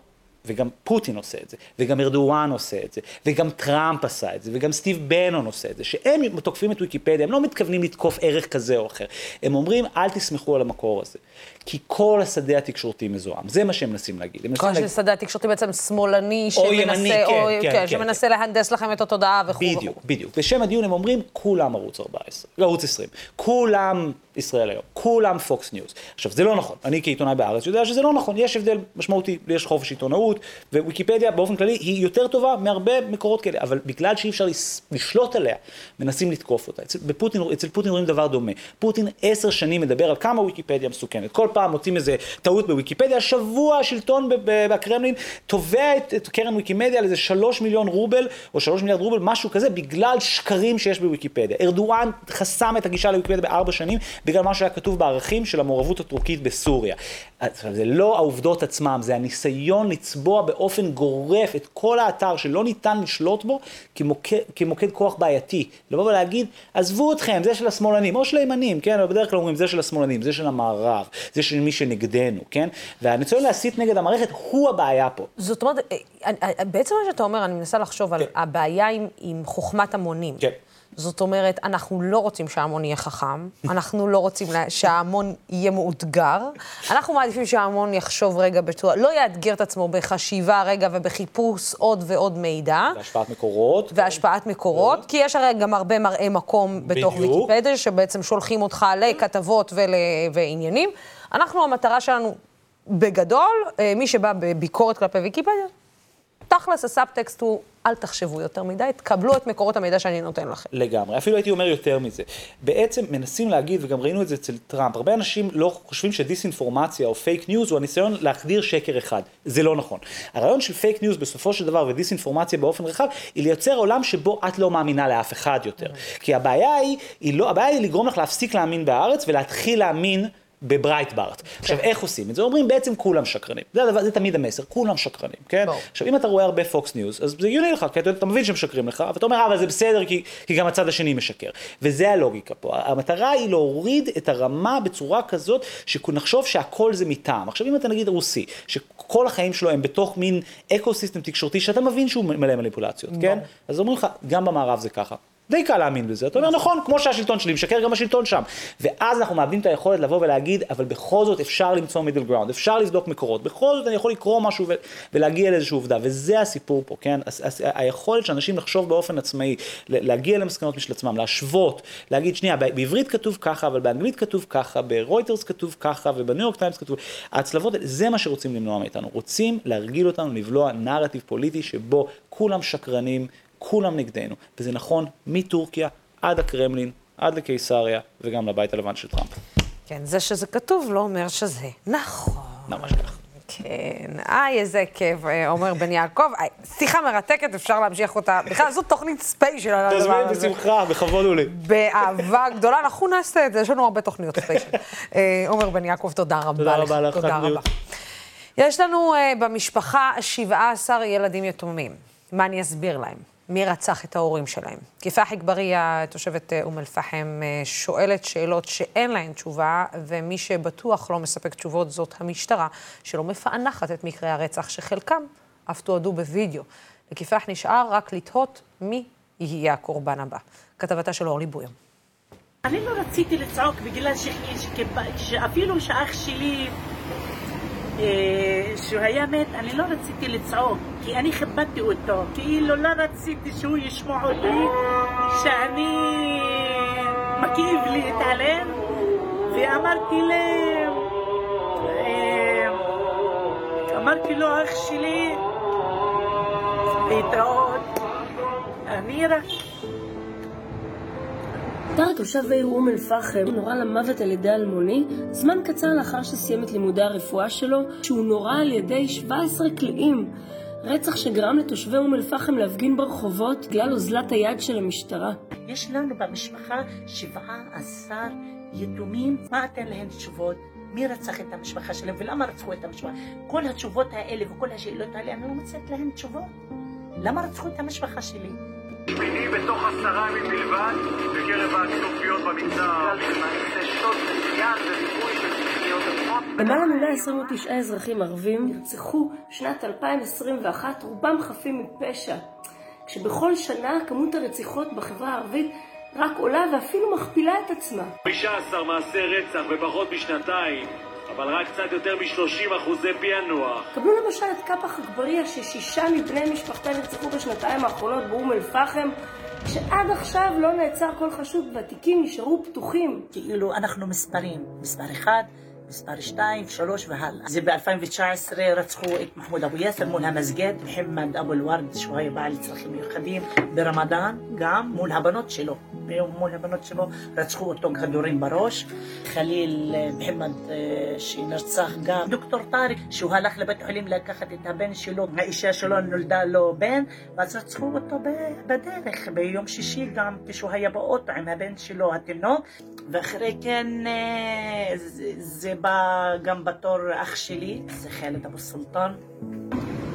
וגם פוטין עושה את זה, וגם ארדואן עושה את זה, וגם טראמפ עשה את זה, וגם סטיב בנון עושה את זה, שהם תוקפים את ויקיפדיה, הם לא מתכוונים לתקוף ערך כזה או אחר. הם אומרים, אל תסמכו על המקור הזה. כי כל השדה התקשורתי מזוהם, זה מה שהם מנסים להגיד. כל להגיד- השדה התקשורתי בעצם שמאלני, או ימני, כן, או, כן, כן, כן, שמנסה להנדס לכם את התודעה וכו' וכו'. בדיוק, בדיוק. בשם הדיון הם אומרים, כולם ערוץ 14, לא, ערוץ 20, כולם ישראל היום, כולם פוקס ניוז. עכשיו, זה לא נכון, אני כעיתונאי בארץ יודע שזה לא נכון, יש הבדל משמעותי, יש חופש עיתונאות, וויקיפדיה באופן כללי היא יותר טובה מהרבה מקורות כאלה, אבל בגלל שאי אפשר לשלוט עליה, מנסים לתקוף אותה. אצל פוטין, אצל פוטין רואים דבר דומה. פוטין עשר שנים מדבר על כמה וויקיפדיה מסוכנת. כל פעם מוצאים איזה טעות בוויקיפדיה, שבוע השלטון בקרמלין תובע את, את קרן וויקימדיה על איזה שלוש מיליון רובל, או שלוש מיליארד רובל, משהו כזה, בגלל שקרים שיש בוויקיפדיה. ארדואן חסם את הגישה לוויקיפדיה בארבע שנים, בגלל מה שהיה כתוב בערכים של המעורבות הטורקית בסוריה. עכשיו, זה לא העובדות עצמם, זה הניסיון לצבוע באופן גורף את כל האתר שלא ניתן לשלוט בו כמוקד, כמוקד כוח בעייתי. לבוא ולהגיד, עזבו אתכם, זה של השמאלנים, או של הימנים, כן? אבל בדרך כלל אומרים, זה של השמאלנים, זה של המערב, זה של מי שנגדנו, כן? והניסיון להסית נגד המערכת הוא הבעיה פה. זאת אומרת, אה, אה, בעצם מה שאתה אומר, אני מנסה לחשוב על כן. הבעיה עם, עם חוכמת המונים. כן. זאת אומרת, אנחנו לא רוצים שההמון יהיה חכם, אנחנו לא רוצים שההמון יהיה מאותגר, אנחנו מעדיפים שההמון יחשוב רגע בצורה, לא יאתגר את עצמו בחשיבה רגע ובחיפוש עוד ועוד מידע. והשפעת מקורות. והשפעת מקורות, כי יש הרי גם הרבה מראי מקום בתוך ויקיפדיה, שבעצם שולחים אותך לכתבות ול... ועניינים. אנחנו, המטרה שלנו, בגדול, אה, מי שבא בביקורת כלפי ויקיפדיה, תכלס הסאבטקסט הוא, אל תחשבו יותר מדי, תקבלו את מקורות המידע שאני נותן לכם. לגמרי, אפילו הייתי אומר יותר מזה. בעצם מנסים להגיד, וגם ראינו את זה אצל טראמפ, הרבה אנשים לא חושבים שדיסאינפורמציה או fake news הוא הניסיון להחדיר שקר אחד. זה לא נכון. הרעיון של fake news בסופו של דבר ודיסאינפורמציה באופן רחב, היא לייצר עולם שבו את לא מאמינה לאף אחד יותר. כי הבעיה היא, היא לא, הבעיה היא לגרום לך להפסיק להאמין בהארץ ולהתחיל להאמין בברייטברט. כן. עכשיו, איך עושים את זה? אומרים, בעצם כולם שקרנים. זה, הדבר, זה תמיד המסר, כולם שקרנים, כן? בוא. עכשיו, אם אתה רואה הרבה פוקס ניוז, אז זה הגיוני לך, כי אתה, אתה מבין שהם משקרים לך, ואתה אומר, אה, אבל זה בסדר, כי, כי גם הצד השני משקר. וזה הלוגיקה פה. המטרה היא להוריד את הרמה בצורה כזאת, שנחשוב שהכל זה מטעם. עכשיו, אם אתה נגיד רוסי, שכל החיים שלו הם בתוך מין אקו תקשורתי, שאתה מבין שהוא מלא מניפולציות, בוא. כן? אז אומרים לך, גם במערב זה ככה. די קל להאמין בזה. אתה אומר, נכון, כמו שהשלטון שלי משקר, גם השלטון שם. ואז אנחנו מאבדים את היכולת לבוא ולהגיד, אבל בכל זאת אפשר למצוא middle ground, אפשר לבדוק מקורות, בכל זאת אני יכול לקרוא משהו ולהגיע לאיזושהי עובדה, וזה הסיפור פה, כן? היכולת של אנשים לחשוב באופן עצמאי, להגיע למסקנות משל עצמם, להשוות, להגיד, שנייה, בעברית כתוב ככה, אבל באנגלית כתוב ככה, ברויטרס כתוב ככה, ובניו יורק טיימס כתוב, ההצלבות, זה מה שרוצים למנוע מאיתנו. רוצים להרגיל אותנו לבלוע נרטיב פוליטי שבו כולם שקרנים, כולם נגדנו, וזה נכון מטורקיה עד הקרמלין, עד לקיסריה וגם לבית הלבן של טראמפ. כן, זה שזה כתוב לא אומר שזה נכון. ממש ככה. כן, איי, איזה כיף, אה, עומר בן יעקב. שיחה מרתקת, אפשר להמשיך אותה. בכלל, זו תוכנית ספיישל על הדבר הזה. תזמין בשמחה, בכבוד הוא לי. באהבה גדולה, אנחנו נעשה את זה, יש לנו הרבה תוכניות ספיישל. אה, עומר בן יעקב, תודה רבה לך. תודה רבה לך, תודה רבה. יש לנו אה, במשפחה 17 ילדים יתומים. מה אני אסביר להם? מי רצח את ההורים שלהם. כיפאח אגבריה, תושבת אה, אום אל-פחם, אה, שואלת שאלות שאין להן תשובה, ומי שבטוח לא מספק תשובות זאת המשטרה, שלא מפענחת את מקרי הרצח, שחלקם אף תועדו בווידאו. לכיפאח נשאר רק לתהות מי יהיה הקורבן הבא. כתבתה של אורלי בוים. אני לא רציתי לצעוק בגלל שאפילו שאח שלי שהוא היה מת, אני לא רציתי לצעוק, כי אני כיבדתי אותו. כאילו לא רציתי שהוא ישמע אותי, שאני מכאיב לי את הלב, ואמרתי להם, אה, אמרתי לו, אח שלי, להתראות, אני רק... טארק תושב בעיר אום אל-פחם נורה למוות על ידי אלמוני זמן קצר לאחר שסיים את לימודי הרפואה שלו, שהוא נורה על ידי 17 קליעים. רצח שגרם לתושבי אום אל-פחם להפגין ברחובות בגלל אוזלת היד של המשטרה. יש לנו במשפחה 17 יתומים, מה אתן להם תשובות? מי רצח את המשפחה שלהם ולמה רצחו את המשפחה? כל התשובות האלה וכל השאלות האלה, אני לא מוצאת להם תשובות. למה רצחו את המשפחה שלי? שמיני בתוך עשרה ימים בלבד בקרב הכתוביות במגזר למעלה מ-129 אזרחים ערבים נרצחו בשנת 2021, רובם חפים מפשע. כשבכל שנה כמות הרציחות בחברה הערבית רק עולה ואפילו מכפילה את עצמה. 15 מעשי רצח בפחות משנתיים אבל רק קצת יותר מ-30 אחוזי פענוח. קבלו למשל את קאפח אגבריה ששישה מבני משפחתה נרצחו בשנתיים האחרונות באום אל-פחם שעד עכשיו לא נעצר כל חשוד והתיקים נשארו פתוחים. כאילו אנחנו מספרים, מספר אחד, מספר 2, 3 והלאה. זה ב-2019 רצחו את מחמוד אבו יאסר מול המסגד, מוחמד אבו אל-ורד, שהוא היה בעל צרכים מיוחדים, ברמדאן, גם מול הבנות שלו. מול הבנות שלו רצחו אותו כדורים בראש. חליל מוחמד שנרצח גם. דוקטור טארק, שהוא הלך לבית חולים לקחת את הבן שלו, האישה שלו נולדה לו בן, ואז רצחו אותו בדרך, ביום שישי גם, כשהוא היה באוטו עם הבן שלו, התינוק, ואחרי כן זה בא גם בתור אח שלי, זה חאלד אבו סולטן.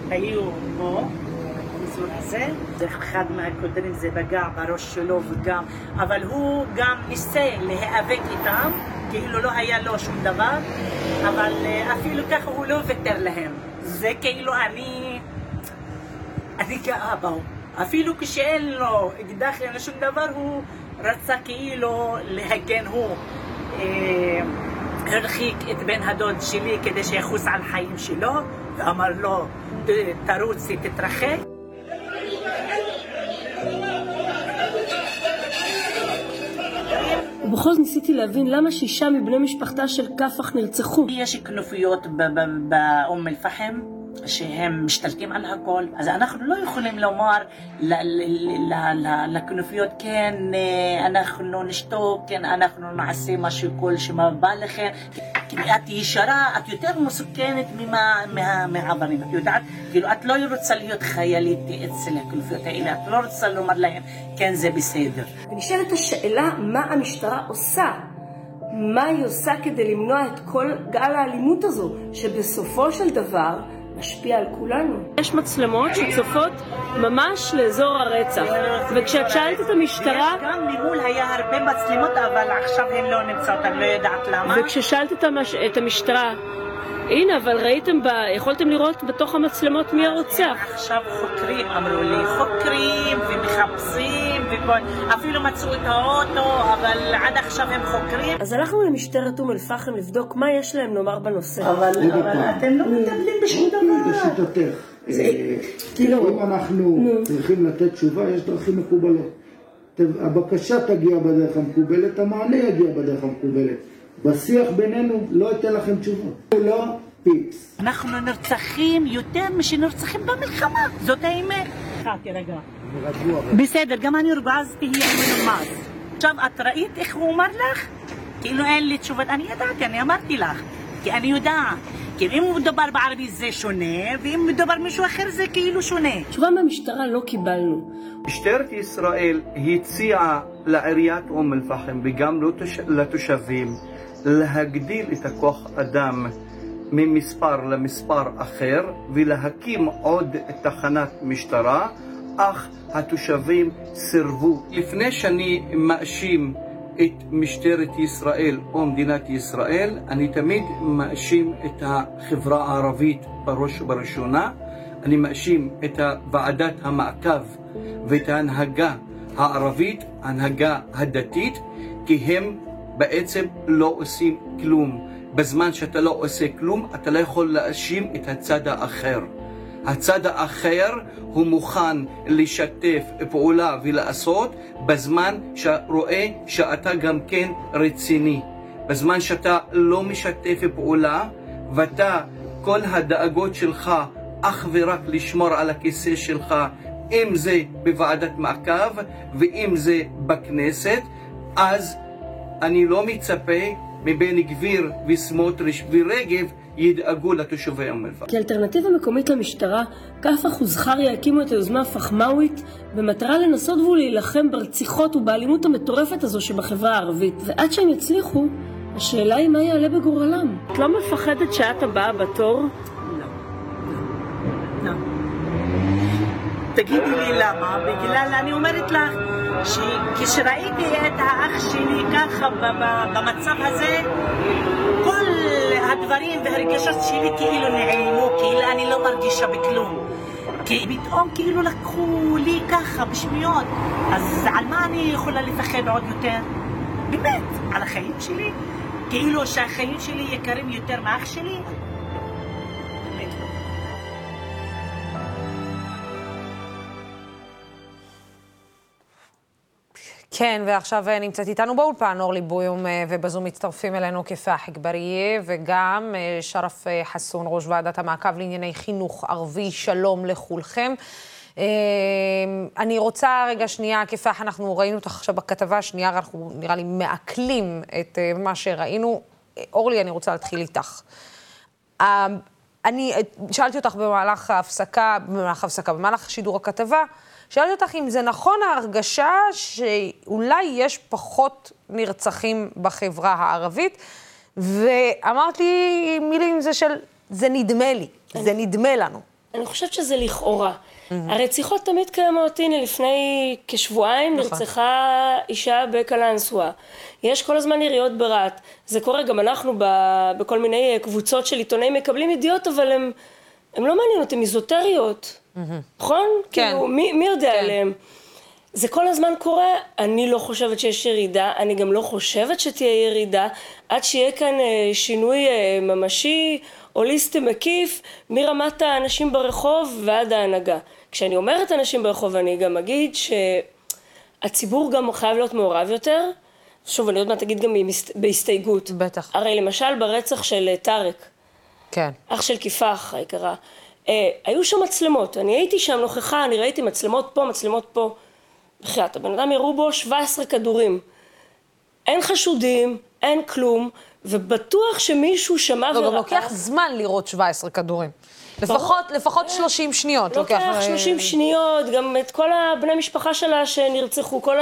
היו פה, באזור הזה, זה אחד מהקודרים זה פגע בראש שלו וגם, אבל הוא גם ניסה להיאבק איתם, כאילו לא היה לו שום דבר, אבל אפילו ככה הוא לא ויתר להם. זה כאילו אני, אני גאה בו. אפילו כשאין לו אקדח, אין לו שום דבר, הוא רצה כאילו להגן הוא. הרחיק את בן הדוד שלי כדי שיחוס על חיים שלו, ואמר לו, תרוצי, תתרחק. ובכל זאת ניסיתי להבין למה שישה מבני משפחתה של כפח נרצחו. יש כנופיות באום אל-פחם שהם משתלטים על הכל, אז אנחנו לא יכולים לומר לכנופיות, כן, אנחנו נשתוק, כן, אנחנו נעשה משהו כל שמה בא לכם. כי את ישרה, את יותר מסוכנת מהעברים, את יודעת? כאילו, את לא רוצה להיות חיילית אצל הכנופיות האלה, את לא רוצה לומר להם, כן, זה בסדר. ונשאלת השאלה, מה המשטרה עושה? מה היא עושה כדי למנוע את כל גל האלימות הזו, שבסופו של דבר משפיע על כולנו. יש מצלמות שצופות ממש לאזור הרצח, וכשאת שאלת את המשטרה... יש גם ממול היה הרבה מצלמות, אבל עכשיו הן לא נמצאות, אני לא יודעת למה. וכששאלת את, המש... את המשטרה, הנה, אבל ראיתם, ב... יכולתם לראות בתוך המצלמות מי הרוצח. עכשיו חוקרים, אמרו לי, חוקרים ומחפשים וכל... אפילו מצאו את האוטו, אבל עד עכשיו הם חוקרים. אז הלכנו למשטרת אום אל-פחם לבדוק מה יש להם לומר בנושא. אבל, אבל אתם לא מטפלים בשום דבר. לשיטתך. כאילו, אם אנחנו צריכים לתת תשובה, יש דרכים מקובלות. הבקשה תגיע בדרך המקובלת, המענה יגיע בדרך המקובלת. בשיח בינינו לא אתן לכם תשובות. לא פיפס. אנחנו נרצחים יותר משנרצחים במלחמה, זאת האמת. תירגע. בסדר, גם אני רגועה, אז תהיה מנומס. עכשיו, את ראית איך הוא אמר לך? כאילו אין לי תשובות. אני ידעתי, אני אמרתי לך. כי אני יודעת. כי אם הוא מדובר בערבית זה שונה, ואם מדובר מישהו אחר זה כאילו שונה. תשובה מהמשטרה לא קיבלנו. משטרת ישראל הציעה לעיריית אום אל-פחם וגם לתושבים להגדיל את הכוח אדם ממספר למספר אחר ולהקים עוד תחנת משטרה, אך התושבים סירבו. לפני שאני מאשים את משטרת ישראל או מדינת ישראל, אני תמיד מאשים את החברה הערבית בראש ובראשונה. אני מאשים את ועדת המעקב ואת ההנהגה הערבית, ההנהגה הדתית, כי הם בעצם לא עושים כלום. בזמן שאתה לא עושה כלום, אתה לא יכול להאשים את הצד האחר. הצד האחר הוא מוכן לשתף פעולה ולעשות בזמן שרואה שאתה גם כן רציני. בזמן שאתה לא משתף פעולה ואתה, כל הדאגות שלך אך ורק לשמור על הכיסא שלך, אם זה בוועדת מעקב ואם זה בכנסת, אז אני לא מצפה מבן גביר וסמוטריץ' ורגב ידאגו לתושבי אום אל-פחם. כאלטרנטיבה מקומית למשטרה, כפח וזכריה הקימו את היוזמה הפחמאווית במטרה לנסות ולהילחם ברציחות ובאלימות המטורפת הזו שבחברה הערבית. ועד שהם יצליחו, השאלה היא מה יעלה בגורלם. את לא מפחדת שאת הבאה בתור? לא. לא. תגידי לי למה, בגלל, אני אומרת לך, שכשראיתי את האח שלי ככה במצב הזה, כל הדברים והרגשות שלי כאילו נעלמו, כאילו אני לא מרגישה בכלום. כי פתאום כאילו לקחו לי ככה בשמיות, אז על מה אני יכולה לפחד עוד יותר? באמת, על החיים שלי? כאילו שהחיים שלי יקרים יותר מאח שלי? כן, ועכשיו אה, נמצאת איתנו באולפן אורלי בויום, אה, ובזום מצטרפים אלינו כפאח אגבריה, וגם אה, שרף חסון, ראש ועדת המעקב לענייני חינוך ערבי, שלום לכולכם. אני רוצה רגע שנייה, כפאח, אנחנו ראינו אותך עכשיו בכתבה, שנייה, אנחנו נראה לי מעכלים את מה שראינו. אורלי, אני רוצה להתחיל איתך. אני שאלתי אותך במהלך ההפסקה, במהלך ההפסקה, במהלך שידור הכתבה, שאלתי אותך אם זה נכון ההרגשה שאולי יש פחות נרצחים בחברה הערבית, ואמרת לי מילים זה של, זה נדמה לי, אני, זה נדמה לנו. אני חושבת שזה לכאורה. Mm-hmm. הרציחות תמיד קיימות, הנה לפני כשבועיים נכון. נרצחה אישה בקלנסווה. יש כל הזמן יריות ברהט. זה קורה, גם אנחנו ב, בכל מיני קבוצות של עיתונאים מקבלים ידיעות, אבל הן לא מעניינות, הן איזוטריות. נכון? כן. כאילו, מי, מי יודע כן. עליהם? זה כל הזמן קורה, אני לא חושבת שיש ירידה, אני גם לא חושבת שתהיה ירידה, עד שיהיה כאן אה, שינוי אה, ממשי, הוליסטי מקיף, מרמת האנשים ברחוב ועד ההנהגה. כשאני אומרת אנשים ברחוב, אני גם אגיד שהציבור גם חייב להיות מעורב יותר. שוב, אני עוד מעט אגיד גם בהסתייגות. בטח. הרי למשל ברצח של אה, טארק, כן. אח של כיפח היקרה, אה, היו שם מצלמות, אני הייתי שם נוכחה, אני ראיתי מצלמות פה, מצלמות פה. בחייאת, הבן אדם ירו בו 17 כדורים. אין חשודים, אין כלום, ובטוח שמישהו שמע וראה... לא, גם לוקח זמן לראות 17 כדורים. לפחות, לפחות 30 שניות לוקח. לוקח 30 שניות, גם את כל הבני משפחה שלה שנרצחו, כל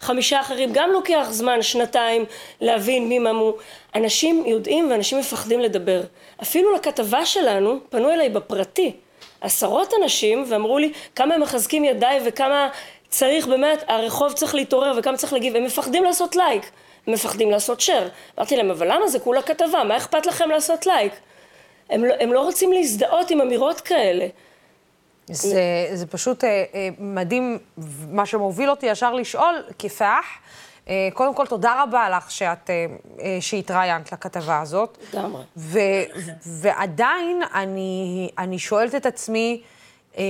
החמישה האחרים, גם לוקח זמן, שנתיים, להבין מי ממו. אנשים יודעים ואנשים מפחדים לדבר. אפילו לכתבה שלנו, פנו אליי בפרטי, עשרות אנשים, ואמרו לי כמה הם מחזקים ידיי וכמה צריך באמת, הרחוב צריך להתעורר וכמה צריך להגיב, הם מפחדים לעשות לייק, מפחדים לעשות share. אמרתי להם, אבל למה זה כולה כתבה, מה אכפת לכם לעשות לייק? הם לא, הם לא רוצים להזדהות עם אמירות כאלה. זה, זה פשוט אה, אה, מדהים, מה שמוביל אותי ישר לשאול, כפאח, אה, קודם כל, תודה רבה לך שאת, אה, אה, שהתראיינת לכתבה הזאת. לגמרי. ועדיין אני, אני שואלת את עצמי, אה,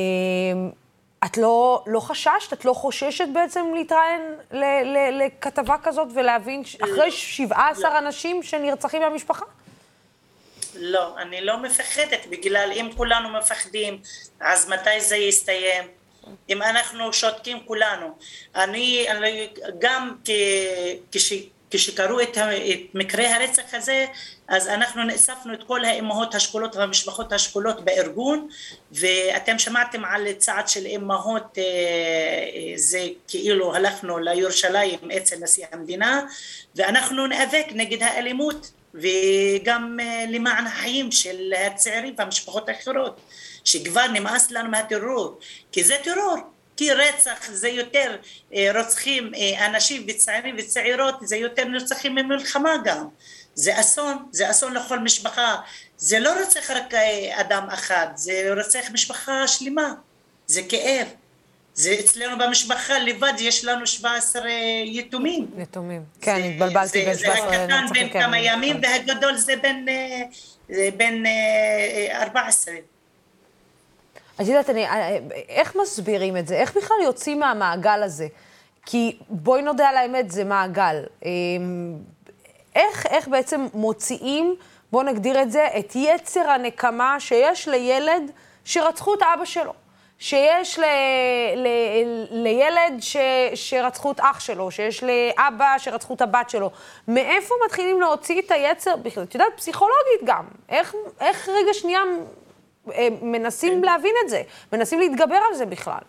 את לא, לא חששת, את לא חוששת בעצם להתראיין לכתבה כזאת ולהבין, אחרי 17 לא. אנשים שנרצחים מהמשפחה? לא, אני לא מפחדת, בגלל אם כולנו מפחדים, אז מתי זה יסתיים? אם אנחנו שותקים כולנו. אני, אני גם כש, כשקראו את, את מקרי הרצח הזה, אז אנחנו נאספנו את כל האימהות השכולות והמשפחות השכולות בארגון, ואתם שמעתם על צעד של אימהות, אה, אה, זה כאילו הלכנו לירושלים אצל נשיא המדינה, ואנחנו ניאבק נגד האלימות. וגם אה, למען החיים של הצעירים והמשפחות האחרות שכבר נמאס לנו מהטרור כי זה טרור כי רצח זה יותר אה, רוצחים אה, אנשים וצעירים וצעירות זה יותר נרצחים ממלחמה גם. זה אסון, זה אסון לכל משפחה. זה לא רצח רק אדם אחד זה רצח משפחה שלמה. זה כאב זה אצלנו במשפחה לבד יש לנו 17 יתומים. יתומים, כן, התבלבלתי בין 17 נרצחים. זה הקטן בין כן, כמה ימים והגדול זה בין, אה, בין 14. אה, את יודעת, אני, אה, איך מסבירים את זה? איך בכלל יוצאים מהמעגל הזה? כי בואי נודה על האמת, זה מעגל. איך, איך בעצם מוציאים, בואו נגדיר את זה, את יצר הנקמה שיש לילד שרצחו את אבא שלו? שיש ל, ל, לילד ש, שרצחו את אח שלו, שיש לאבא שרצחו את הבת שלו. מאיפה מתחילים להוציא את היצר? את יודעת, פסיכולוגית גם. איך, איך רגע שנייה אה, מנסים להבין את זה? מנסים להתגבר על זה בכלל?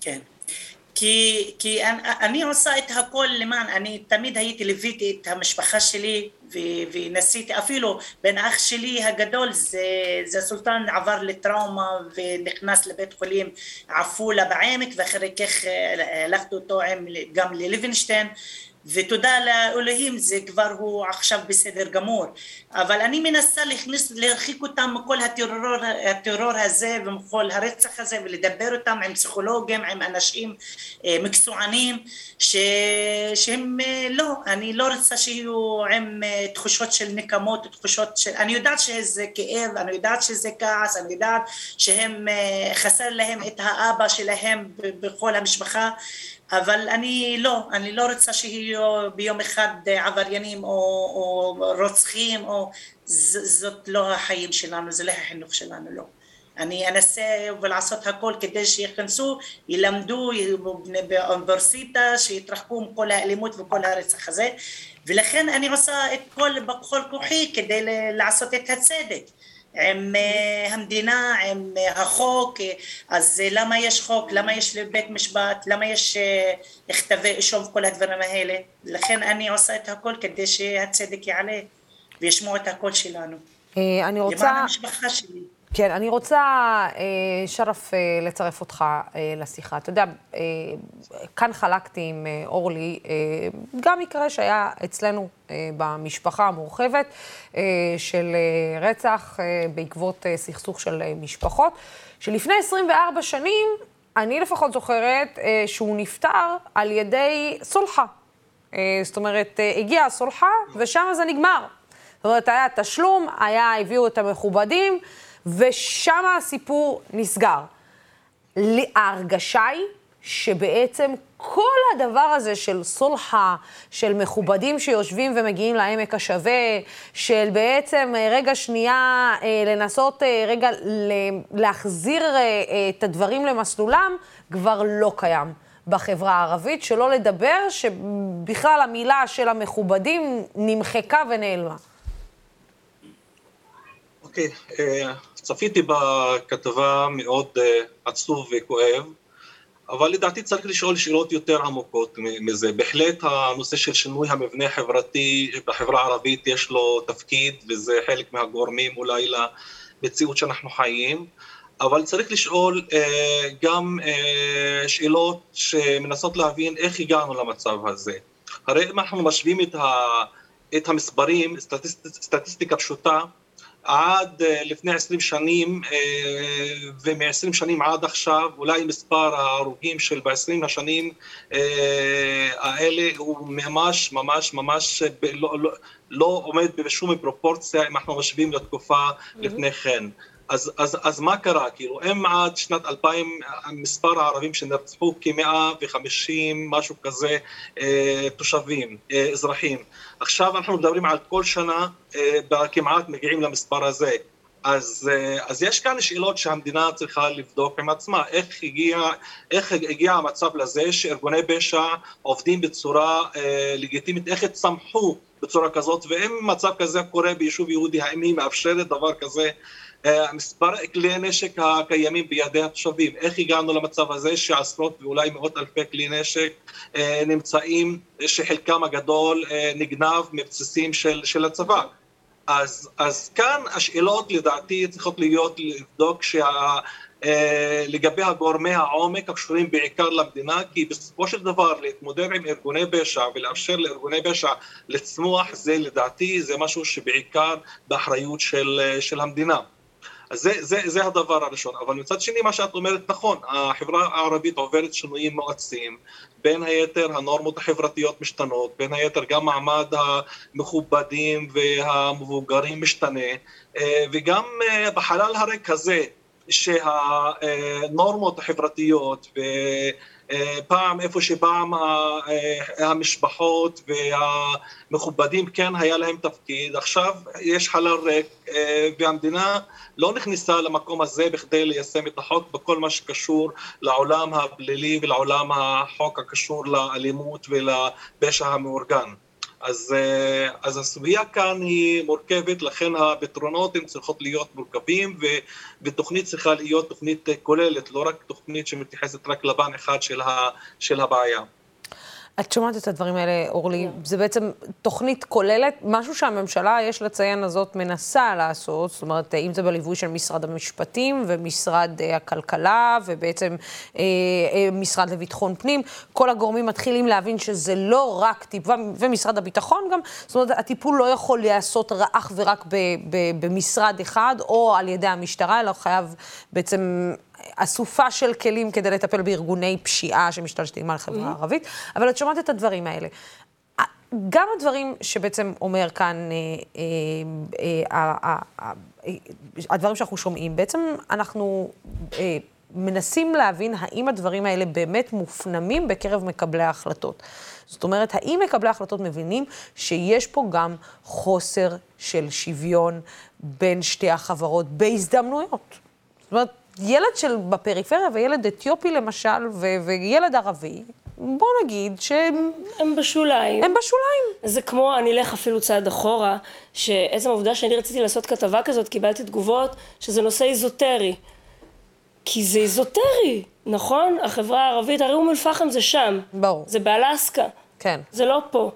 כן. כי, כי אני, אני עושה את הכל למען, אני תמיד הייתי, ליוויתי את המשפחה שלי ו, וניסיתי, אפילו בן אח שלי הגדול, זה, זה סולטן עבר לטראומה ונכנס לבית חולים עפולה בעמק ואחרי כך אה, הלכתי אותו עם, גם ללוינשטיין ותודה לאלוהים זה כבר הוא עכשיו בסדר גמור. אבל אני מנסה להכניס, להרחיק אותם מכל הטרור, הטרור הזה ומכל הרצח הזה ולדבר אותם עם פסיכולוגים, עם אנשים אה, מקצוענים ש, שהם אה, לא, אני לא רוצה שיהיו עם אה, תחושות של נקמות, תחושות של, אני יודעת שזה כאב, אני יודעת שזה כעס, אני יודעת שהם חסר להם את האבא שלהם בכל המשפחה אבל אני לא, אני לא רוצה שיהיו ביום אחד עבריינים או, או רוצחים, או, ז, זאת לא החיים שלנו, זה לא החינוך שלנו, לא. אני אנסה ולעשות הכל כדי שיכנסו, ילמדו באוניברסיטה, שיתרחקו מכל האלימות וכל הרצח הזה, ולכן אני עושה את כל בכל כוחי כדי לעשות את הצדק. עם אה, המדינה, עם אה, החוק, אז למה יש חוק, למה יש בית משפט, למה יש כתבי אישום וכל הדברים האלה, לכן אני עושה את הכל כדי שהצדק יעלה וישמעו את הקול שלנו. אה, אני רוצה... למען המשפחה שלי. כן, אני רוצה, שרף, לצרף אותך לשיחה. אתה יודע, כאן חלקתי עם אורלי גם מקרה שהיה אצלנו במשפחה המורחבת של רצח בעקבות סכסוך של משפחות, שלפני 24 שנים, אני לפחות זוכרת שהוא נפטר על ידי סולחה. זאת אומרת, הגיעה הסולחה ושם זה נגמר. זאת אומרת, היה תשלום, היה, הביאו את המכובדים, ושם הסיפור נסגר. ההרגשה היא שבעצם כל הדבר הזה של סולחה, של מכובדים שיושבים ומגיעים לעמק השווה, של בעצם אה, רגע שנייה אה, לנסות אה, רגע להחזיר את הדברים למסלולם, כבר לא קיים. בחברה הערבית, שלא לדבר שבכלל המילה של המכובדים נמחקה ונעלמה. אוקיי, okay, uh, צפיתי בכתבה מאוד uh, עצוב וכואב, אבל לדעתי צריך לשאול שאלות יותר עמוקות מזה. בהחלט הנושא של שינוי המבנה החברתי בחברה הערבית יש לו תפקיד, וזה חלק מהגורמים אולי למציאות שאנחנו חיים, אבל צריך לשאול uh, גם uh, שאלות שמנסות להבין איך הגענו למצב הזה. הרי אם אנחנו משווים את, ה, את המספרים, סטטיסט, סטטיסטיקה פשוטה, עד אה, לפני עשרים שנים אה, ומ-20 שנים עד עכשיו אולי מספר ההרוגים של ב-20 השנים אה, האלה הוא ממש ממש ממש לא, לא, לא עומד בשום פרופורציה אם אנחנו משווים לתקופה mm-hmm. לפני כן. אז, אז, אז מה קרה? כאילו, אם עד שנת 2000 מספר הערבים שנרצחו כ-150, משהו כזה, אה, תושבים, אה, אזרחים. עכשיו אנחנו מדברים על כל שנה אה, כמעט מגיעים למספר הזה. אז, אה, אז יש כאן שאלות שהמדינה צריכה לבדוק עם עצמה, איך הגיע, איך הגיע המצב לזה שארגוני פשע עובדים בצורה אה, לגיטימית, איך צמחו בצורה כזאת, ואם מצב כזה קורה ביישוב יהודי, האם היא מאפשרת דבר כזה מספר כלי נשק הקיימים בידי התושבים, איך הגענו למצב הזה שעשרות ואולי מאות אלפי כלי נשק אה, נמצאים, שחלקם הגדול אה, נגנב מבסיסים של, של הצבא. אז, אז כאן השאלות לדעתי צריכות להיות לבדוק שה... לגבי הגורמי העומק הקשורים בעיקר למדינה, כי בסופו של דבר להתמודד עם ארגוני פשע ולאפשר לארגוני פשע לצמוח, זה לדעתי זה משהו שבעיקר באחריות של, של המדינה. אז זה, זה, זה הדבר הראשון. אבל מצד שני, מה שאת אומרת נכון, החברה הערבית עוברת שינויים מואצים, בין היתר הנורמות החברתיות משתנות, בין היתר גם מעמד המכובדים והמבוגרים משתנה, אה, וגם אה, בחלל הריק הזה, שהנורמות החברתיות ו... אה, פעם איפה שפעם אה, המשפחות והמכובדים כן היה להם תפקיד, עכשיו יש חלל ריק אה, והמדינה לא נכנסה למקום הזה בכדי ליישם את החוק בכל מה שקשור לעולם הפלילי ולעולם החוק הקשור לאלימות ולפשע המאורגן. אז, אה, אז הסוגיה כאן היא מורכבת, לכן הפתרונות הן צריכות להיות מורכבים ו, ותוכנית צריכה להיות תוכנית כוללת, לא רק תוכנית שמתייחסת רק לבן אחד של, ה, של הבעיה. את שומעת את הדברים האלה, אורלי, כן. זה בעצם תוכנית כוללת, משהו שהממשלה, יש לציין, הזאת מנסה לעשות, זאת אומרת, אם זה בליווי של משרד המשפטים ומשרד uh, הכלכלה, ובעצם uh, uh, משרד לביטחון פנים, כל הגורמים מתחילים להבין שזה לא רק טיפול, ומשרד הביטחון גם, זאת אומרת, הטיפול לא יכול להיעשות אך ורק ב, ב, במשרד אחד, או על ידי המשטרה, אלא חייב בעצם... אסופה של כלים כדי לטפל בארגוני פשיעה שמשתלטים על החברה mm-hmm. הערבית, אבל את שומעת את הדברים האלה. גם הדברים שבעצם אומר כאן, אה, אה, אה, הדברים שאנחנו שומעים, בעצם אנחנו מנסים להבין האם הדברים האלה באמת מופנמים בקרב מקבלי ההחלטות. זאת אומרת, האם מקבלי ההחלטות מבינים שיש פה גם חוסר של שוויון בין שתי החברות בהזדמנויות? זאת אומרת, ילד של בפריפריה וילד אתיופי למשל, ו- וילד ערבי, בוא נגיד שהם... הם בשוליים. הם בשוליים. זה כמו, אני אלך אפילו צעד אחורה, שעצם העובדה שאני רציתי לעשות כתבה כזאת, קיבלתי תגובות שזה נושא איזוטרי. כי זה איזוטרי, נכון? החברה הערבית, הרי אום אל-פחם זה שם. ברור. זה באלסקה. כן. זה לא פה.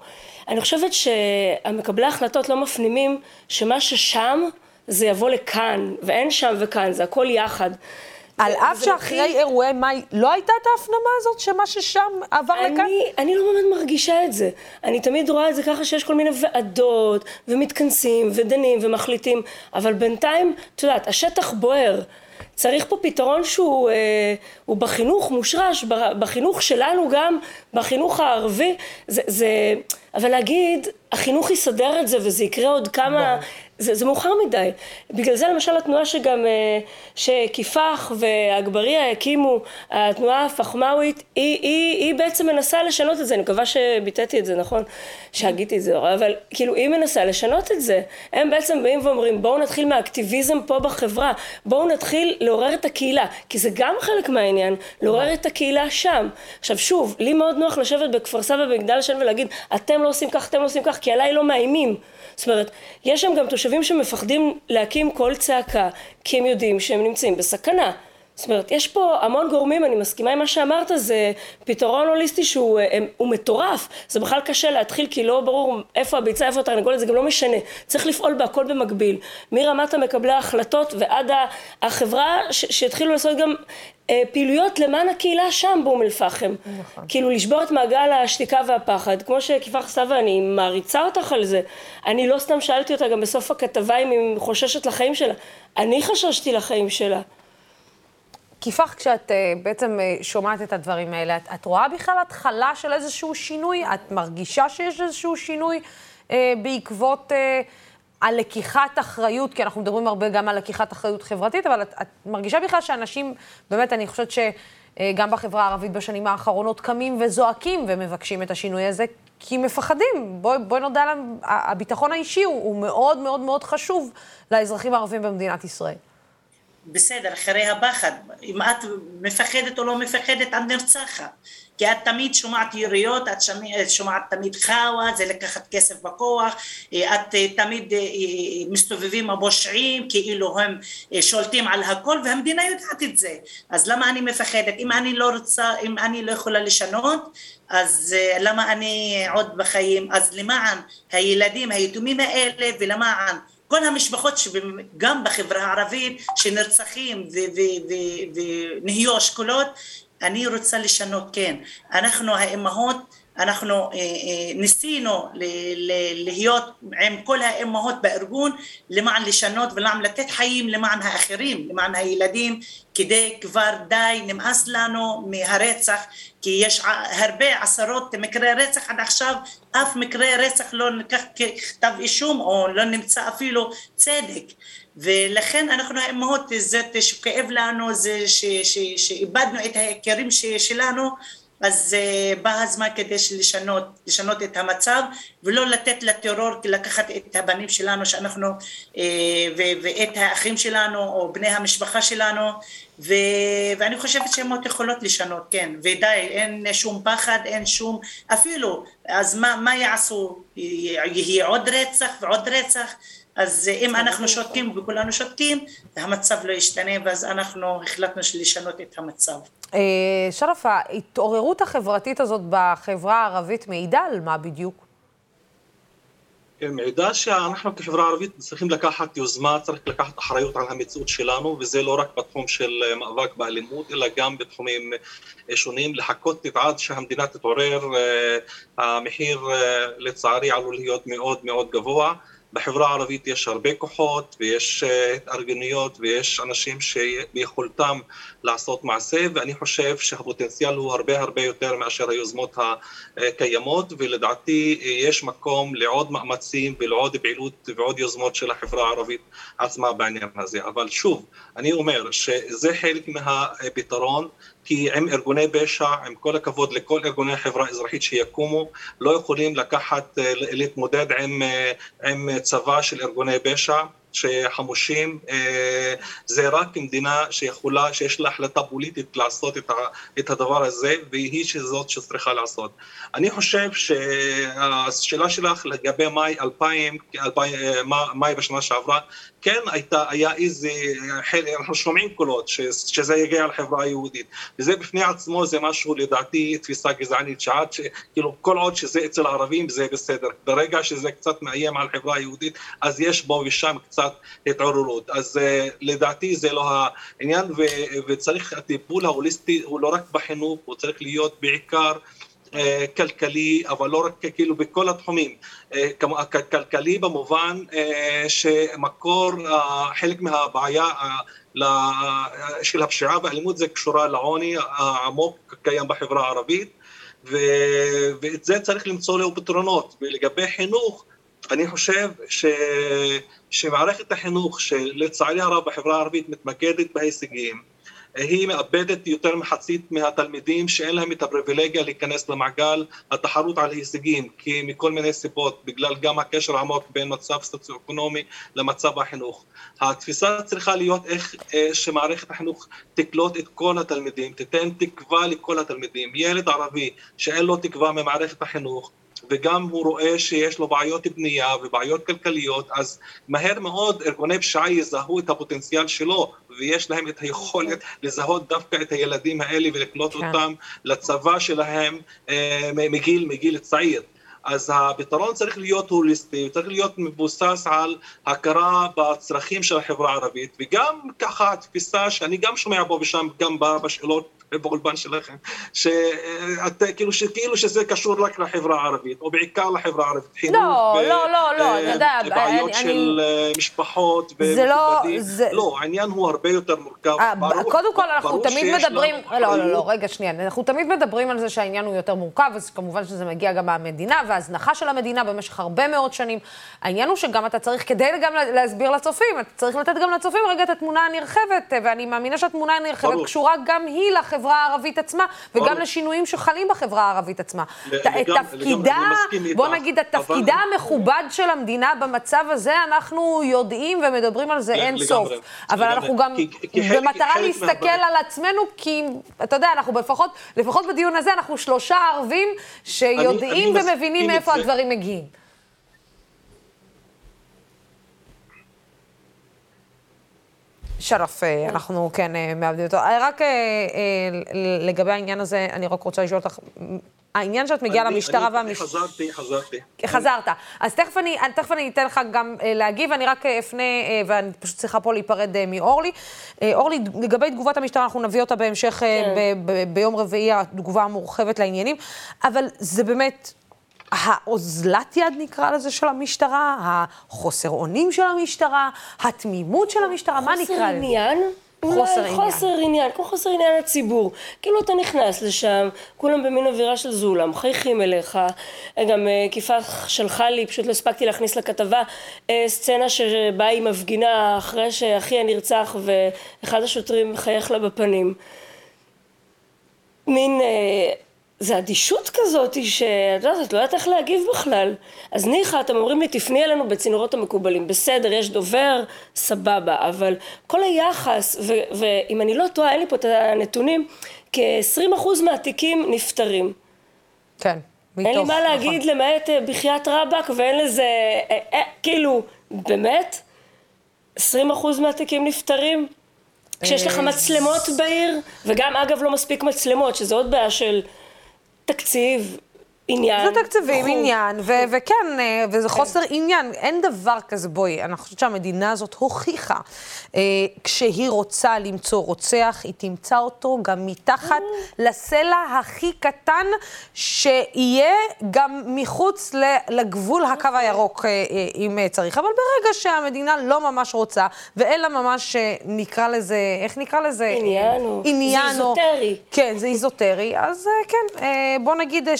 אני חושבת שהמקבלי ההחלטות לא מפנימים שמה ששם זה יבוא לכאן, ואין שם וכאן, זה הכל יחד. על אף שאחרי מתחיל... אירועי מאי לא הייתה את ההפנמה הזאת, שמה ששם עבר אני, לכאן? אני לא באמת מרגישה את זה. אני תמיד רואה את זה ככה שיש כל מיני ועדות, ומתכנסים, ודנים, ומחליטים, אבל בינתיים, את יודעת, השטח בוער. צריך פה פתרון שהוא אה, בחינוך מושרש, בחינוך שלנו גם, בחינוך הערבי, זה, זה, אבל להגיד, החינוך יסדר את זה וזה יקרה עוד כמה... זה, זה מאוחר מדי. בגלל זה למשל התנועה שגם, אה, שכיפח ואגבריה הקימו, התנועה הפחמאווית, היא, היא, היא בעצם מנסה לשנות את זה, אני מקווה שביטאתי את זה, נכון? שהגיתי את זה, אבל כאילו היא מנסה לשנות את זה. הם בעצם באים ואומרים בואו נתחיל מהאקטיביזם פה בחברה, בואו נתחיל לעורר את הקהילה, כי זה גם חלק מהעניין, לעורר את הקהילה שם. עכשיו שוב, לי מאוד נוח לשבת בכפר סבא במגדל השן ולהגיד אתם לא עושים כך, אתם לא עושים כך, כי עליי לא מאיימים. זאת אומרת, יש שם גם תושבים שמפחדים להקים קול צעקה, כי הם יודעים שהם נמצאים בסכנה. זאת אומרת, יש פה המון גורמים, אני מסכימה עם מה שאמרת, זה פתרון הוליסטי שהוא הם, הוא מטורף. זה בכלל קשה להתחיל, כי לא ברור איפה הביצה, איפה התרנגולת, זה גם לא משנה. צריך לפעול בהכל במקביל. מרמת המקבלי ההחלטות ועד החברה, שיתחילו לעשות גם אה, פעילויות למען הקהילה שם באום אל-פחם. נכון. כאילו לשבור את מעגל השתיקה והפחד. כמו שכיפר סבא, אני מעריצה אותך על זה. אני לא סתם שאלתי אותה גם בסוף הכתבה אם היא חוששת לחיים שלה. אני חששתי לחיים שלה. כיפח, כשאת uh, בעצם uh, שומעת את הדברים האלה, את, את רואה בכלל התחלה של איזשהו שינוי? את מרגישה שיש איזשהו שינוי uh, בעקבות uh, הלקיחת אחריות, כי אנחנו מדברים הרבה גם על לקיחת אחריות חברתית, אבל את, את מרגישה בכלל שאנשים, באמת, אני חושבת שגם בחברה הערבית בשנים האחרונות קמים וזועקים ומבקשים את השינוי הזה, כי מפחדים. בואי בוא נודה להם, הביטחון האישי הוא, הוא מאוד מאוד מאוד חשוב לאזרחים הערבים במדינת ישראל. בסדר, אחרי הפחד, אם את מפחדת או לא מפחדת, את נרצחת. כי את תמיד שומעת יריות, את שומעת תמיד חאווה, זה לקחת כסף בכוח, את תמיד אה, מסתובבים הפושעים, כאילו הם אה, שולטים על הכל, והמדינה יודעת את זה. אז למה אני מפחדת? אם אני לא רוצה, אם אני לא יכולה לשנות, אז אה, למה אני עוד בחיים? אז למען הילדים היתומים האלה ולמען כל המשפחות גם בחברה הערבית שנרצחים ונהיו אשכולות אני רוצה לשנות כן אנחנו האימהות אנחנו אה, אה, ניסינו להיות עם כל האימהות בארגון למען לשנות ולמען לתת חיים למען האחרים, למען הילדים, כדי כבר די נמאס לנו מהרצח, כי יש הרבה עשרות מקרי רצח עד עכשיו, אף מקרה רצח לא ניקח ככתב אישום או לא נמצא אפילו צדק. ולכן אנחנו האימהות, זה שכאב לנו, זה שאיבדנו את היקירים שלנו, אז uh, בא הזמן כדי לשנות, לשנות את המצב ולא לתת לטרור לקחת את הבנים שלנו שאנחנו ו- ואת האחים שלנו או בני המשפחה שלנו ו- ואני חושבת שהן יכולות לשנות, כן, ודי, אין שום פחד, אין שום, אפילו, אז מה, מה יעשו? יהיה עוד רצח ועוד רצח? אז אם אנחנו שותקים וכולנו שותקים, המצב לא ישתנה, ואז אנחנו החלטנו לשנות את המצב. אה, שרף, ההתעוררות החברתית הזאת בחברה הערבית מעידה על מה בדיוק? כן, מעידה שאנחנו כחברה ערבית צריכים לקחת יוזמה, צריך לקחת אחריות על המציאות שלנו, וזה לא רק בתחום של מאבק באלימות, אלא גם בתחומים שונים, לחכות עד שהמדינה תתעורר, אה, המחיר אה, לצערי עלול להיות מאוד מאוד גבוה. בחברה הערבית יש הרבה כוחות ויש אה, התארגנויות ויש אנשים שביכולתם לעשות מעשה ואני חושב שהפוטנציאל הוא הרבה הרבה יותר מאשר היוזמות הקיימות ולדעתי יש מקום לעוד מאמצים ולעוד פעילות ועוד יוזמות של החברה הערבית עצמה בעניין הזה. אבל שוב אני אומר שזה חלק מהפתרון כי עם ארגוני פשע, עם כל הכבוד לכל ארגוני החברה האזרחית שיקומו, לא יכולים לקחת, אה, להתמודד עם, אה, עם צבא של ארגוני פשע. שחמושים, אה, זה רק מדינה שיכולה, שיש לה החלטה פוליטית לעשות את הדבר הזה, והיא שזאת שצריכה לעשות. אני חושב שהשאלה שלך לגבי מאי 2000, מאי בשנה שעברה, כן הייתה, היה איזה, אנחנו שומעים קולות שזה יגיע לחברה היהודית, וזה בפני עצמו זה משהו לדעתי תפיסה גזענית, שעד, כאילו כל עוד שזה אצל הערבים זה בסדר, ברגע שזה קצת מאיים על החברה היהודית אז יש בו ושם קצת התעוררות, אז uh, לדעתי זה לא העניין ו, וצריך, הטיפול ההוליסטי הוא לא רק בחינוך, הוא צריך להיות בעיקר אה, כלכלי, אבל לא רק כאילו בכל התחומים, אה, כלכלי במובן אה, שמקור, חלק מהבעיה של הפשיעה והאלימות זה קשורה לעוני העמוק קיים בחברה הערבית ואת זה צריך למצוא לו פתרונות. ולגבי חינוך אני חושב ש... שמערכת החינוך שלצערי הרב בחברה הערבית מתמקדת בהישגים היא מאבדת יותר מחצית מהתלמידים שאין להם את הפריבילגיה להיכנס למעגל התחרות על הישגים, כי מכל מיני סיבות, בגלל גם הקשר העמוק בין מצב סוציו-אקונומי למצב החינוך. התפיסה צריכה להיות איך אה, שמערכת החינוך תקלוט את כל התלמידים, תיתן תקווה לכל התלמידים. ילד ערבי שאין לו תקווה ממערכת החינוך, וגם הוא רואה שיש לו בעיות בנייה ובעיות כלכליות, אז מהר מאוד ארגוני פשיעה יזהו את הפוטנציאל שלו, ויש להם את היכולת לזהות דווקא את הילדים האלה ולקלוט כן. אותם לצבא שלהם אה, מגיל, מגיל צעיר. אז הפתרון צריך להיות הוליסטי, צריך להיות מבוסס על הכרה בצרכים של החברה הערבית, וגם ככה התפיסה שאני גם שומע פה ושם, גם בשאלות באולפן שלכם, שאת, כאילו, שכאילו שזה קשור רק לחברה הערבית, או בעיקר לחברה הערבית, חינוך, לא, ו, לא, לא, לא, אתה יודע, בעיות אני, של אני... משפחות זה לא, זה... לא, העניין הוא הרבה יותר מורכב. 아, אה, ברור, קודם כל, אנחנו תמיד מדברים, לא, לא, לא, רגע, שנייה, אנחנו תמיד מדברים על זה שהעניין הוא יותר מורכב, אז כמובן שזה מגיע גם מהמדינה, וההזנחה של המדינה במשך הרבה מאוד שנים. העניין הוא שגם אתה צריך, כדי גם להסביר לצופים, אתה צריך לתת גם לצופים רגע את התמונה הנרחבת, ואני מאמינה שהתמונה הנרחבת קשורה גם היא לחברה. לחברה הערבית עצמה, וגם לשינויים שחלים בחברה הערבית עצמה. תפקידה, בוא נגיד, התפקידה המכובד של המדינה במצב הזה, אנחנו יודעים ומדברים על זה אין סוף. אבל אנחנו גם, במטרה להסתכל על עצמנו, כי אתה יודע, אנחנו לפחות, לפחות בדיון הזה, אנחנו שלושה ערבים שיודעים ומבינים מאיפה הדברים מגיעים. שרף, אה, אנחנו כן אה, מאבדים אותו. אה, רק לגבי העניין הזה, אני רק רוצה לשאול אותך, העניין שאת מגיעה למשטרה והמשטרה... אני חזרתי, חזרתי. חזרת. אז תכף אני, תכף אני אתן לך גם להגיב, אני רק אפנה, ואני פשוט צריכה פה להיפרד מאורלי. אורלי, לגבי תגובת המשטרה, אנחנו נביא אותה בהמשך כן. ביום רביעי, התגובה המורחבת לעניינים, אבל זה באמת... האוזלת יד נקרא לזה של המשטרה, החוסר אונים של המשטרה, התמימות של המשטרה, מה נקרא לזה? חוסר עניין? חוסר עניין. חוסר עניין, כמו חוסר עניין לציבור. כאילו אתה נכנס לשם, כולם במין אווירה של זולה, מחייכים אליך. גם אה, כיפה שלחה לי, פשוט לא הספקתי להכניס לכתבה, אה, סצנה שבה היא מפגינה אחרי שאחיה נרצח ואחד השוטרים מחייך לה בפנים. מין... אה, זה אדישות כזאת שאת יודעת, את לא יודעת איך להגיב בכלל. אז ניחא, אתם אומרים לי, תפני אלינו בצינורות המקובלים. בסדר, יש דובר, סבבה, אבל כל היחס, ואם אני לא טועה, אין לי פה את הנתונים, כ-20% מהתיקים נפתרים. כן, מתוך, אין לי מה להגיד נכון. למעט אה, בחייאת רבאק, ואין לזה, אה, אה, כאילו, באמת? 20% מהתיקים נפתרים? כשיש לך מצלמות בעיר, וגם אגב לא מספיק מצלמות, שזה עוד בעיה של... תקציב, עניין. זה תקציבים, חוב. עניין, ו- וכן, אה, וזה חוסר עניין. אין דבר כזה, בואי, אני חושבת שהמדינה הזאת הוכיחה. אה, כשהיא רוצה למצוא רוצח, היא תמצא אותו גם מתחת לסלע הכי קטן, שיהיה גם מחוץ לגבול הקו הירוק, אה, אה, אם אה, צריך. אבל ברגע שהמדינה לא ממש רוצה, ואין לה ממש, אה, נקרא לזה, איך נקרא לזה? עניין או- עניין זה איזוטרי. כן, זה איזוטרי, אז אה, כן, אה, בוא נגיד אה,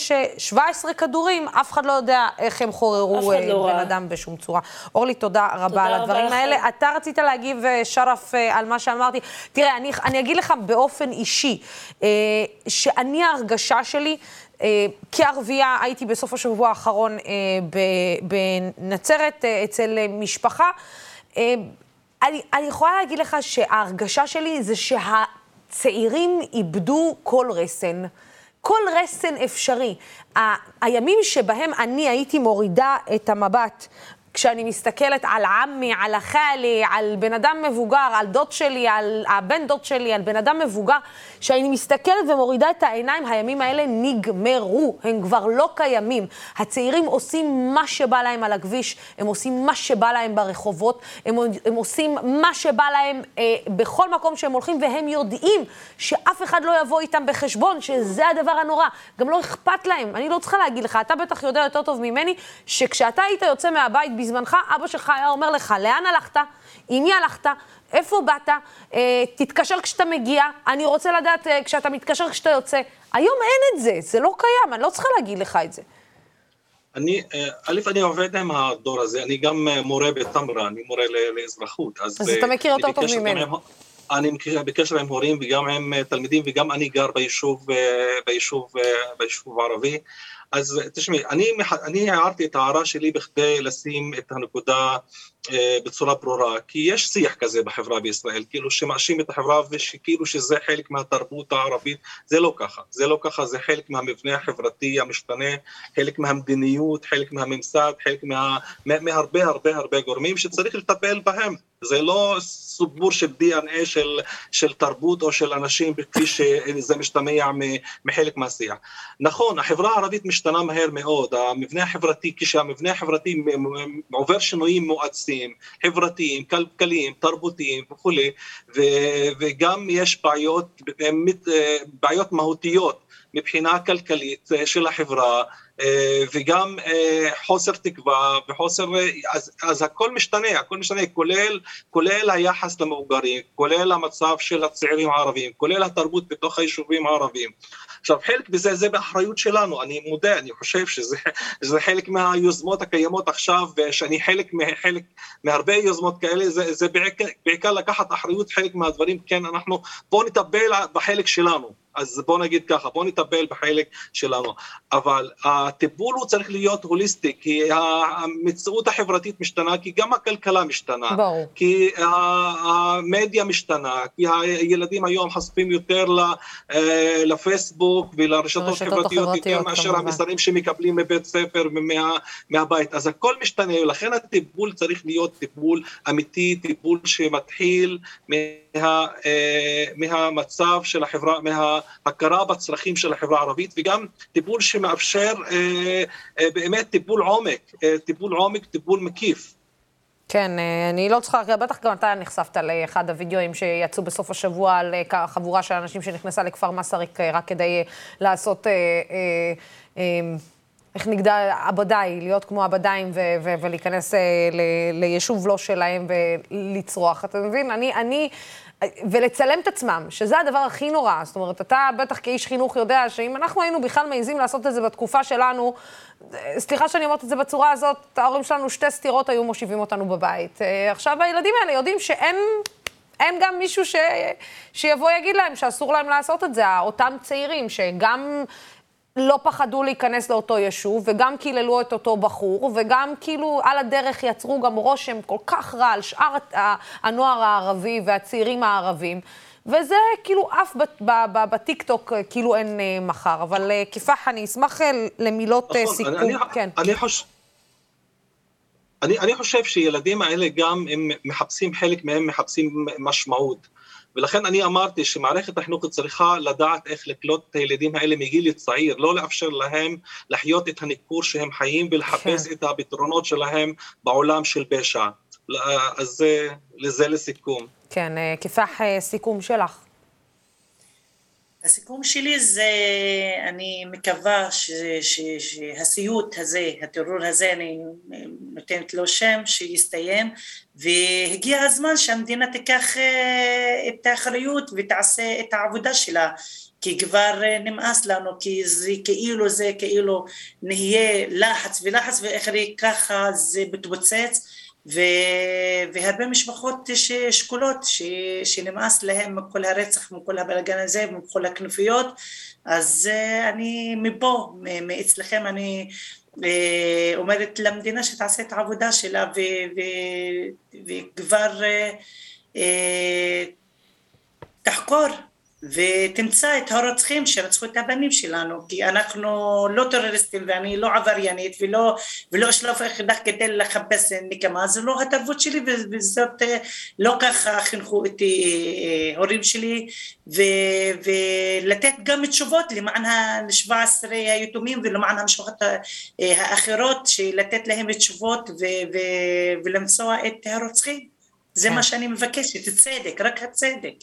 ש-17 כדורים, אף אחד לא יודע איך הם חוררו אה, לא בן ראה. אדם בשום צורה. אורלי, תודה רבה על רבה הדברים לכם. האלה. אתה רצית להגיב, אה, שרף, אה, על מה שאמרתי. תראה, אני, אני אגיד לך באופן אישי, שאני ההרגשה שלי, אה, כערבייה, הייתי בסוף השבוע האחרון ב- בנצרת אה, אצל אה, משפחה. אה, אני, אני יכולה להגיד לך שההרגשה שלי זה שהצעירים איבדו כל רסן. כל רסן אפשרי. הימים שבהם אני הייתי מורידה את המבט, כשאני מסתכלת על עמי, על החאלי, על בן אדם מבוגר, על דוד שלי, על הבן דוד שלי, על בן אדם מבוגר, כשאני מסתכלת ומורידה את העיניים, הימים האלה נגמרו, הם כבר לא קיימים. הצעירים עושים מה שבא להם על הכביש, הם עושים מה שבא להם ברחובות, הם, הם עושים מה שבא להם אה, בכל מקום שהם הולכים, והם יודעים שאף אחד לא יבוא איתם בחשבון, שזה הדבר הנורא. גם לא אכפת להם, אני לא צריכה להגיד לך, אתה בטח יודע יותר טוב ממני, שכשאתה היית יוצא מהבית בזמנך, אבא שלך היה אומר לך, לאן הלכת? עם מי הלכת? איפה באת? אה, תתקשר כשאתה מגיע, אני רוצה לדעת אה, כשאתה מתקשר, כשאתה יוצא. היום אין את זה, זה לא קיים, אני לא צריכה להגיד לך את זה. אני, אה, א', אני עובד עם הדור הזה, אני גם אה, מורה בתמרה, אני מורה לאזרחות. אז אה, אתה מכיר אני יותר טוב. עם- אני מכיר- בקשר עם הורים וגם עם אה, תלמידים, וגם אני גר ביישוב, אה, ביישוב, אה, ביישוב הערבי. אז תשמעי, אני, אני הערתי את ההערה שלי בכדי לשים את הנקודה בצורה ברורה, כי יש שיח כזה בחברה בישראל, כאילו שמאשים את החברה ושכאילו שזה חלק מהתרבות הערבית, זה לא ככה, זה לא ככה, זה חלק מהמבנה החברתי המשתנה, חלק מהמדיניות, חלק מהממסד, חלק מה, מה, מהרבה הרבה הרבה גורמים שצריך לטפל בהם, זה לא סיפור של DNA של, של תרבות או של אנשים כפי שזה משתמע מחלק מהשיח. נכון, החברה הערבית משתנה מהר מאוד, המבנה החברתי, כשהמבנה החברתי עובר שינויים מואצים, חברתיים, כלכליים, תרבותיים וכולי, וגם יש בעיות, אה, בעיות מהותיות מבחינה כלכלית אה, של החברה, אה, וגם אה, חוסר תקווה וחוסר, אז, אז הכל משתנה, הכל משתנה, כולל, כולל היחס למבוגרים, כולל המצב של הצעירים הערבים, כולל התרבות בתוך היישובים הערביים. עכשיו חלק מזה זה באחריות שלנו, אני מודה, אני חושב שזה חלק מהיוזמות הקיימות עכשיו, שאני חלק, חלק מהרבה יוזמות כאלה, זה, זה בעיקר, בעיקר לקחת אחריות חלק מהדברים, כן, אנחנו, בואו נטפל בחלק שלנו. אז בואו נגיד ככה, בואו נטפל בחלק שלנו. אבל הטיפול הוא צריך להיות הוליסטי, כי המציאות החברתית משתנה, כי גם הכלכלה משתנה. ברור. כי המדיה משתנה, כי הילדים היום חשופים יותר לפייסבוק ולרשתות לרשתות חברתיות, החברתיות, יותר מאשר כמובן. המסרים שמקבלים מבית ספר ומה, מהבית. אז הכל משתנה, ולכן הטיפול צריך להיות טיפול אמיתי, טיפול שמתחיל מה, אה, מהמצב של החברה, מההכרה בצרכים של החברה הערבית, וגם טיפול שמאפשר אה, אה, באמת טיפול עומק, אה, טיפול עומק, טיפול מקיף. כן, אני לא צריכה, בטח גם אתה נחשפת לאחד הווידאוים שיצאו בסוף השבוע על חבורה של אנשים שנכנסה לכפר מסריק רק כדי לעשות, אה, אה, אה, איך נגדע, עבדאי, להיות כמו ו- ולהיכנס ליישוב לא שלהם ולצרוח. אתה מבין? אני, אני, ולצלם את עצמם, שזה הדבר הכי נורא. זאת אומרת, אתה בטח כאיש חינוך יודע שאם אנחנו היינו בכלל מעיזים לעשות את זה בתקופה שלנו, סליחה שאני אומרת את זה בצורה הזאת, ההורים שלנו שתי סטירות היו מושיבים אותנו בבית. אה, עכשיו הילדים האלה יודעים שאין... אין גם מישהו ש... שיבוא יגיד להם שאסור להם לעשות את זה. אותם צעירים שגם לא פחדו להיכנס לאותו יישוב, וגם קיללו את אותו בחור, וגם כאילו על הדרך יצרו גם רושם כל כך רע על שאר הנוער הערבי והצעירים הערבים. וזה כאילו עף ב- בטיקטוק אה, כאילו אין אה, מחר. אבל אה, כפאח, אני אשמח למילות נכון, סיכום. אני, כן. אני, חוש... אני, אני חושב שילדים האלה גם, הם מחפשים, חלק מהם מחפשים משמעות. ולכן אני אמרתי שמערכת החינוך צריכה לדעת איך לקלוט את הילדים האלה מגיל צעיר, לא לאפשר להם לחיות את הניכור שהם חיים ולחפש כן. את הפתרונות שלהם בעולם של פשע. אז זה, לזה לסיכום. כן, כפח סיכום שלך. הסיכום שלי זה, אני מקווה ש, ש, שהסיוט הזה, הטרור הזה, אני נותנת לו שם, שיסתיים, והגיע הזמן שהמדינה תיקח אה, את האחריות ותעשה את העבודה שלה, כי כבר אה, נמאס לנו, כי זה כאילו זה כאילו נהיה לחץ ולחץ ואחרי ככה זה מתפוצץ ו... והרבה משפחות שכולות ש... שנמאס להם מכל הרצח, מכל הבלגן הזה, מכל הכנופיות, אז אה, אני מפה, מאצלכם אני אה, אומרת למדינה שתעשה את העבודה שלה ו... ו... וכבר אה, תחקור ותמצא את הרוצחים שרצחו את הבנים שלנו כי אנחנו לא טרוריסטים ואני לא עבריינית ולא, ולא אשלוף אקדח כדי לחפש נקמה. זה לא התרבות שלי וזאת לא ככה חינכו אותי אה, הורים שלי. ו, ולתת גם תשובות למען ה-17 היתומים ולמען המשפחות האחרות שלתת להם תשובות ו, ו, ולמצוא את הרוצחים. זה כן. מה שאני מבקשת, צדק, רק הצדק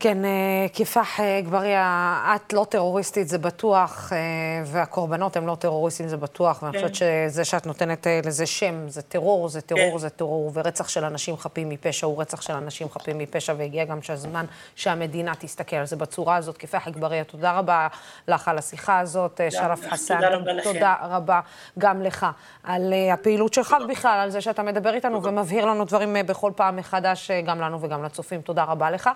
כן, אה, כיפח אה, גבריה, את לא טרוריסטית, זה בטוח, אה, והקורבנות הם לא טרוריסטים, זה בטוח, ואני חושבת כן. שזה שאת נותנת לזה שם, זה טרור, זה טרור, כן. זה טרור, ורצח של אנשים חפים מפשע הוא רצח של אנשים חפים מפשע, והגיע גם שהזמן שהמדינה תסתכל על זה בצורה הזאת. כיפח גבריה, תודה רבה לך על השיחה הזאת, שרף חסן. תודה רבה לכם. תודה רבה גם לך על הפעילות שלך בכלל, על זה שאתה מדבר איתנו ומבהיר לנו דברים בכל פעם מחדש, גם לנו וגם לצופים. תודה רבה לך.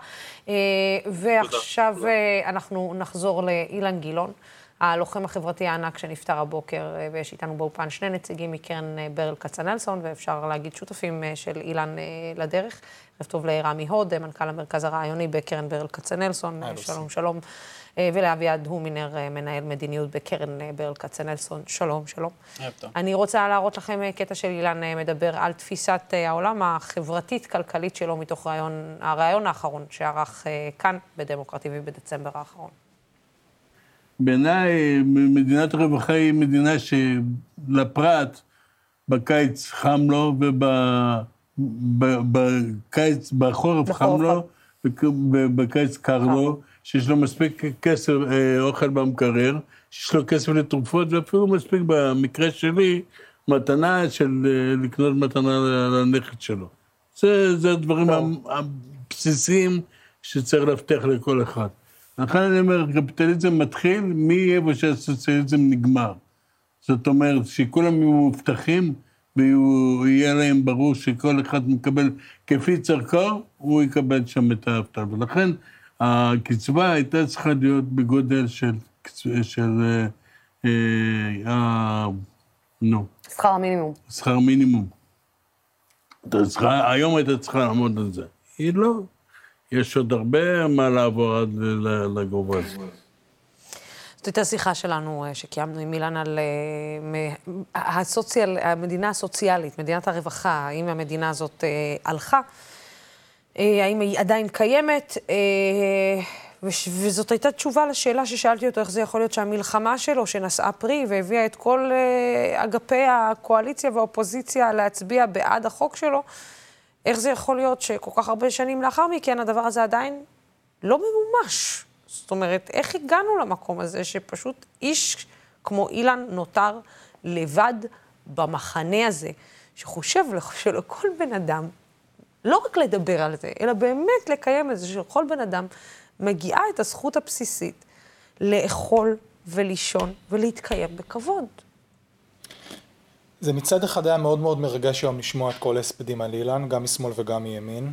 ועכשיו תודה. אה, אנחנו נחזור לאילן גילאון, הלוחם החברתי הענק שנפטר הבוקר, אה, ויש איתנו באופן שני נציגים מקרן אה, ברל כצנלסון, ואפשר להגיד שותפים של אילן לדרך. ערב טוב לרמי הוד, מנכ"ל המרכז הרעיוני בקרן ברל כצנלסון. שלום, שלום. ולאביעד הומינר, מנהל מדיניות בקרן ברל כצנלסון. שלום, שלום. אני רוצה להראות לכם קטע של אילן מדבר על תפיסת העולם החברתית-כלכלית שלו מתוך רעיון, הרעיון האחרון שערך כאן בדמוקרטיבי בדצמבר האחרון. בעיניי מדינת הרווחה היא מדינה שלפרט בקיץ חם לו ובקיץ, בחורף חם לו ובקיץ קר לו. שיש לו מספיק כסף, אה, אוכל במקרר, שיש לו כסף לתרופות, ואפילו מספיק במקרה שלי, מתנה של אה, לקנות מתנה לנכד שלו. זה, זה הדברים הבסיסיים שצריך להבטיח לכל אחד. לכן אני אומר, קפיטליזם מתחיל מאיפה שהסוציאליזם נגמר. זאת אומרת, שכולם יהיו מובטחים, ויהיה להם ברור שכל אחד מקבל כפי צרכו, הוא יקבל שם את האבטל. ולכן הקצבה הייתה צריכה להיות בגודל של, של אה, אה, נו. שכר המינימום. שכר מינימום. היום הייתה צריכה לעמוד על זה. היא לא. יש עוד הרבה מה לעבור עד לגובה הזה. זאת הייתה שיחה שלנו אה, שקיימנו עם אילן על הסוציאל, המדינה הסוציאלית, מדינת הרווחה, האם המדינה הזאת הלכה. אה, האם היא עדיין קיימת, אה, וזאת הייתה תשובה לשאלה ששאלתי אותו, איך זה יכול להיות שהמלחמה שלו, שנשאה פרי והביאה את כל אה, אגפי הקואליציה והאופוזיציה להצביע בעד החוק שלו, איך זה יכול להיות שכל כך הרבה שנים לאחר מכן הדבר הזה עדיין לא ממומש? זאת אומרת, איך הגענו למקום הזה שפשוט איש כמו אילן נותר לבד במחנה הזה, שחושב שלכל בן אדם לא רק לדבר על זה, אלא באמת לקיים את זה, שלכל בן אדם מגיעה את הזכות הבסיסית לאכול ולישון ולהתקיים בכבוד. זה מצד אחד היה מאוד מאוד מרגש היום לשמוע את כל ההספדים על אילן, גם משמאל וגם מימין.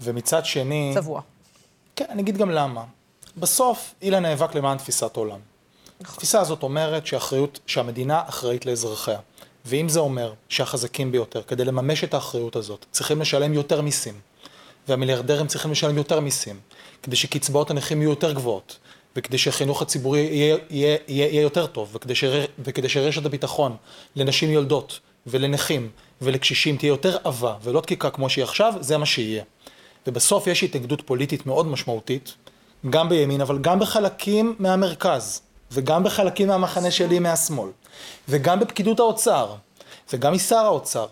ומצד שני... צבוע. כן, אני אגיד גם למה. בסוף אילן נאבק למען תפיסת עולם. נכון. התפיסה הזאת אומרת שהאחריות, שהמדינה אחראית לאזרחיה. ואם זה אומר שהחזקים ביותר, כדי לממש את האחריות הזאת, צריכים לשלם יותר מיסים, והמיליארדרים צריכים לשלם יותר מיסים, כדי שקצבאות הנכים יהיו יותר גבוהות, וכדי שהחינוך הציבורי יהיה, יהיה, יהיה, יותר טוב, וכדי, שר, וכדי שרשת הביטחון לנשים יולדות ולנכים ולקשישים תהיה יותר עבה ולא דקיקה כמו שהיא עכשיו, זה מה שיהיה. ובסוף יש התנגדות פוליטית מאוד משמעותית, גם בימין, אבל גם בחלקים מהמרכז, וגם בחלקים מהמחנה שלי מהשמאל, וגם בפקידות האוצר, וגם משר האוצר.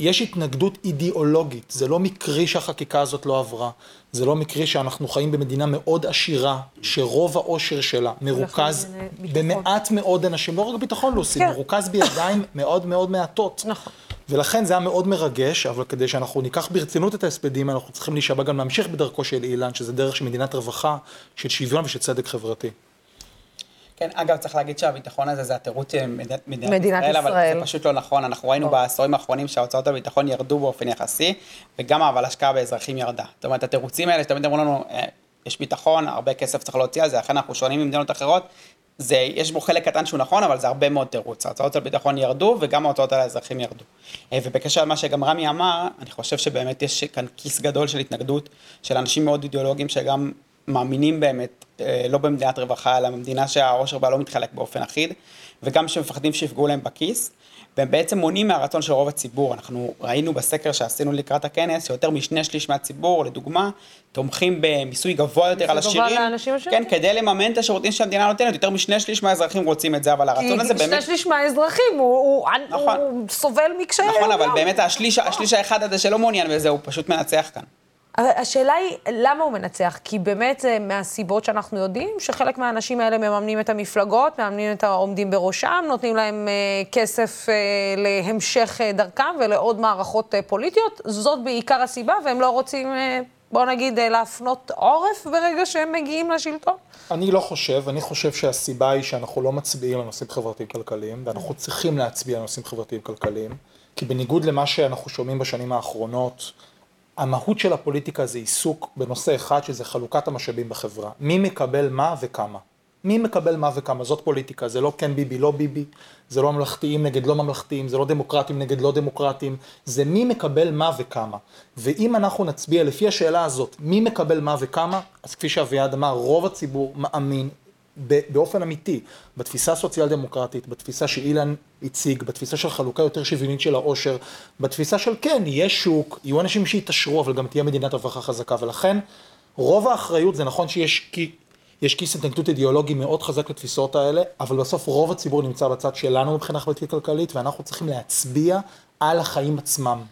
יש התנגדות אידיאולוגית, זה לא מקרי שהחקיקה הזאת לא עברה, זה לא מקרי שאנחנו חיים במדינה מאוד עשירה, שרוב העושר שלה מרוכז במעט מאוד אנשים, לא רק ביטחון לוסי, כן. מרוכז בידיים מאוד מאוד מעטות. נכון. ולכן זה היה מאוד מרגש, אבל כדי שאנחנו ניקח ברצינות את ההספדים, אנחנו צריכים להישבע גם להמשיך בדרכו של אילן, שזה דרך של מדינת רווחה, של שוויון ושל צדק חברתי. כן, אגב, צריך להגיד שהביטחון הזה זה התירוץ של מדינת, מדינת מדינת ישראל, ישראל, אבל זה פשוט לא נכון. אנחנו ראינו בעשורים האחרונים שההוצאות הביטחון ירדו באופן יחסי, וגם אבל השקעה באזרחים ירדה. זאת אומרת, התירוצים האלה שתמיד אמרו לנו, אה, יש ביטחון, הרבה כסף צריך להוציא על זה, לכן אנחנו שונים ממדינות אחרות, זה, יש בו חלק קטן שהוא נכון, אבל זה הרבה מאוד תירוץ. ההוצאות על ביטחון ירדו, וגם ההוצאות על האזרחים ירדו. אה, ובקשר למה שגם רמי אמר, אני חושב שבאמת יש כאן כיס גדול של התנגדות של אנשים מאוד אידיאולוגיים שגם מאמינים באמת, אה, לא במדינת רווחה, אלא במדינה שהעושר בה לא מתחלק באופן אחיד, וגם שמפחדים שיפגעו להם בכיס, והם בעצם מונעים מהרצון של רוב הציבור. אנחנו ראינו בסקר שעשינו לקראת הכנס, שיותר משני שליש מהציבור, לדוגמה, תומכים במיסוי גבוה יותר על עשירים, כן, כדי לממן את השירותים שהמדינה נותנת, יותר משני שליש מהאזרחים רוצים את זה, אבל הרצון הזה באמת... כי שני שליש מהאזרחים, הוא, הוא, נכון. הוא סובל מקשיי... נכון, אבל באמת השליש, השליש האחד הזה שלא מעוניין בזה, הוא פשוט מנצח כאן. השאלה היא, למה הוא מנצח? כי באמת זה מהסיבות שאנחנו יודעים, שחלק מהאנשים האלה מממנים את המפלגות, מממנים את העומדים בראשם, נותנים להם uh, כסף uh, להמשך uh, דרכם ולעוד מערכות uh, פוליטיות. זאת בעיקר הסיבה, והם לא רוצים, uh, בואו נגיד, uh, להפנות עורף ברגע שהם מגיעים לשלטון? אני לא חושב, אני חושב שהסיבה היא שאנחנו לא מצביעים על נושאים חברתיים-כלכליים, ואנחנו צריכים להצביע על נושאים חברתיים-כלכליים, כי בניגוד למה שאנחנו שומעים בשנים האחרונות, המהות של הפוליטיקה זה עיסוק בנושא אחד שזה חלוקת המשאבים בחברה. מי מקבל מה וכמה. מי מקבל מה וכמה, זאת פוליטיקה, זה לא כן ביבי, לא ביבי, זה לא ממלכתיים נגד לא ממלכתיים, זה לא דמוקרטים נגד לא דמוקרטים, זה מי מקבל מה וכמה. ואם אנחנו נצביע לפי השאלה הזאת, מי מקבל מה וכמה, אז כפי שאביעד אמר, רוב הציבור מאמין באופן אמיתי, בתפיסה הסוציאל דמוקרטית, בתפיסה שאילן הציג, בתפיסה של חלוקה יותר שוויונית של העושר, בתפיסה של כן, יהיה שוק, יהיו אנשים שיתעשרו, אבל גם תהיה מדינת רווחה חזקה, ולכן רוב האחריות, זה נכון שיש כי, יש כיס התנגדות אידיאולוגי מאוד חזק לתפיסות האלה, אבל בסוף רוב הציבור נמצא בצד שלנו מבחינה חברתית כלכלית, ואנחנו צריכים להצביע על החיים עצמם.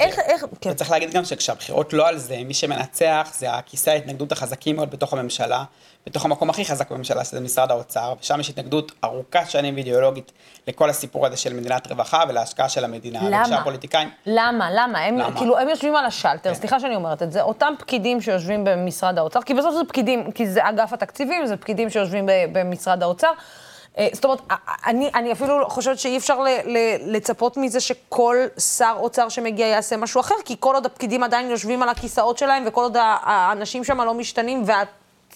איך, איך, כן. וצריך להגיד גם שכשהבחירות לא על זה, מי שמנצח זה הכיסא ההתנגדות החזקים מאוד בתוך הממשלה, בתוך המקום הכי חזק בממשלה, שזה משרד האוצר, ושם יש התנגדות ארוכת שנים ואידיאולוגית לכל הסיפור הזה של מדינת רווחה ולהשקעה של המדינה. למה? הפוליטיקאים... למה? למה? הם, למה? כאילו, הם יושבים על השלטר, כן. סליחה שאני אומרת את זה, אותם פקידים שיושבים במשרד האוצר, כי בסוף זה פקידים, כי זה אגף התקציבים, זה פקידים שיושבים במשרד האוצר. אה, זאת אומרת, אני, אני אפילו חושבת שאי אפשר ל, ל, לצפות מזה שכל שר אוצר שמגיע יעשה משהו אחר, כי כל עוד הפקידים עדיין יושבים על הכיסאות שלהם, וכל עוד האנשים שם לא משתנים, וה...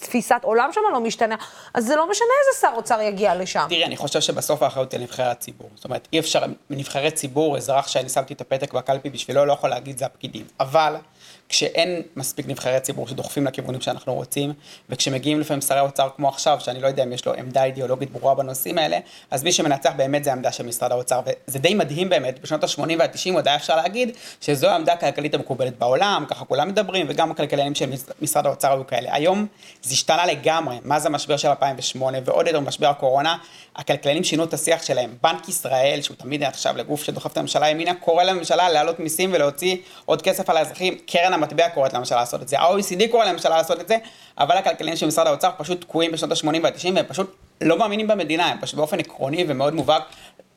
תפיסת עולם שם לא משתנה, אז זה לא משנה איזה שר אוצר יגיע לשם. תראי, אני חושב שבסוף האחריות היא לנבחרי הציבור. זאת אומרת, אי אפשר, מנבחרי ציבור, אזרח שאני שמתי את הפתק בקלפי בשבילו, לא יכול להגיד זה הפקידים. אבל... כשאין מספיק נבחרי ציבור שדוחפים לכיוונים שאנחנו רוצים, וכשמגיעים לפעמים שרי אוצר כמו עכשיו, שאני לא יודע אם יש לו עמדה אידיאולוגית ברורה בנושאים האלה, אז מי שמנצח באמת זה העמדה של משרד האוצר, וזה די מדהים באמת, בשנות ה-80 וה-90 עוד היה אפשר להגיד שזו העמדה הכלכלית המקובלת בעולם, ככה כולם מדברים, וגם הכלכלנים של משרד האוצר היו כאלה. היום זה השתנה לגמרי, מה זה המשבר של 2008 ועוד יותר משבר הקורונה, הכלכלנים שינו את השיח שלהם. בנק ישראל, שהוא תמיד נחשב לגוף שדוחף את הממשלה ימינה, קורא לממשלה להעלות מיסים ולהוציא עוד כסף על האזרחים. קרן המטבע קוראת לממשלה לעשות את זה, ה-OECD קורא לממשלה לעשות את זה, אבל הכלכלנים של משרד האוצר פשוט תקועים בשנות ה-80 וה-90 והם פשוט לא מאמינים במדינה, הם פשוט באופן עקרוני ומאוד מובהק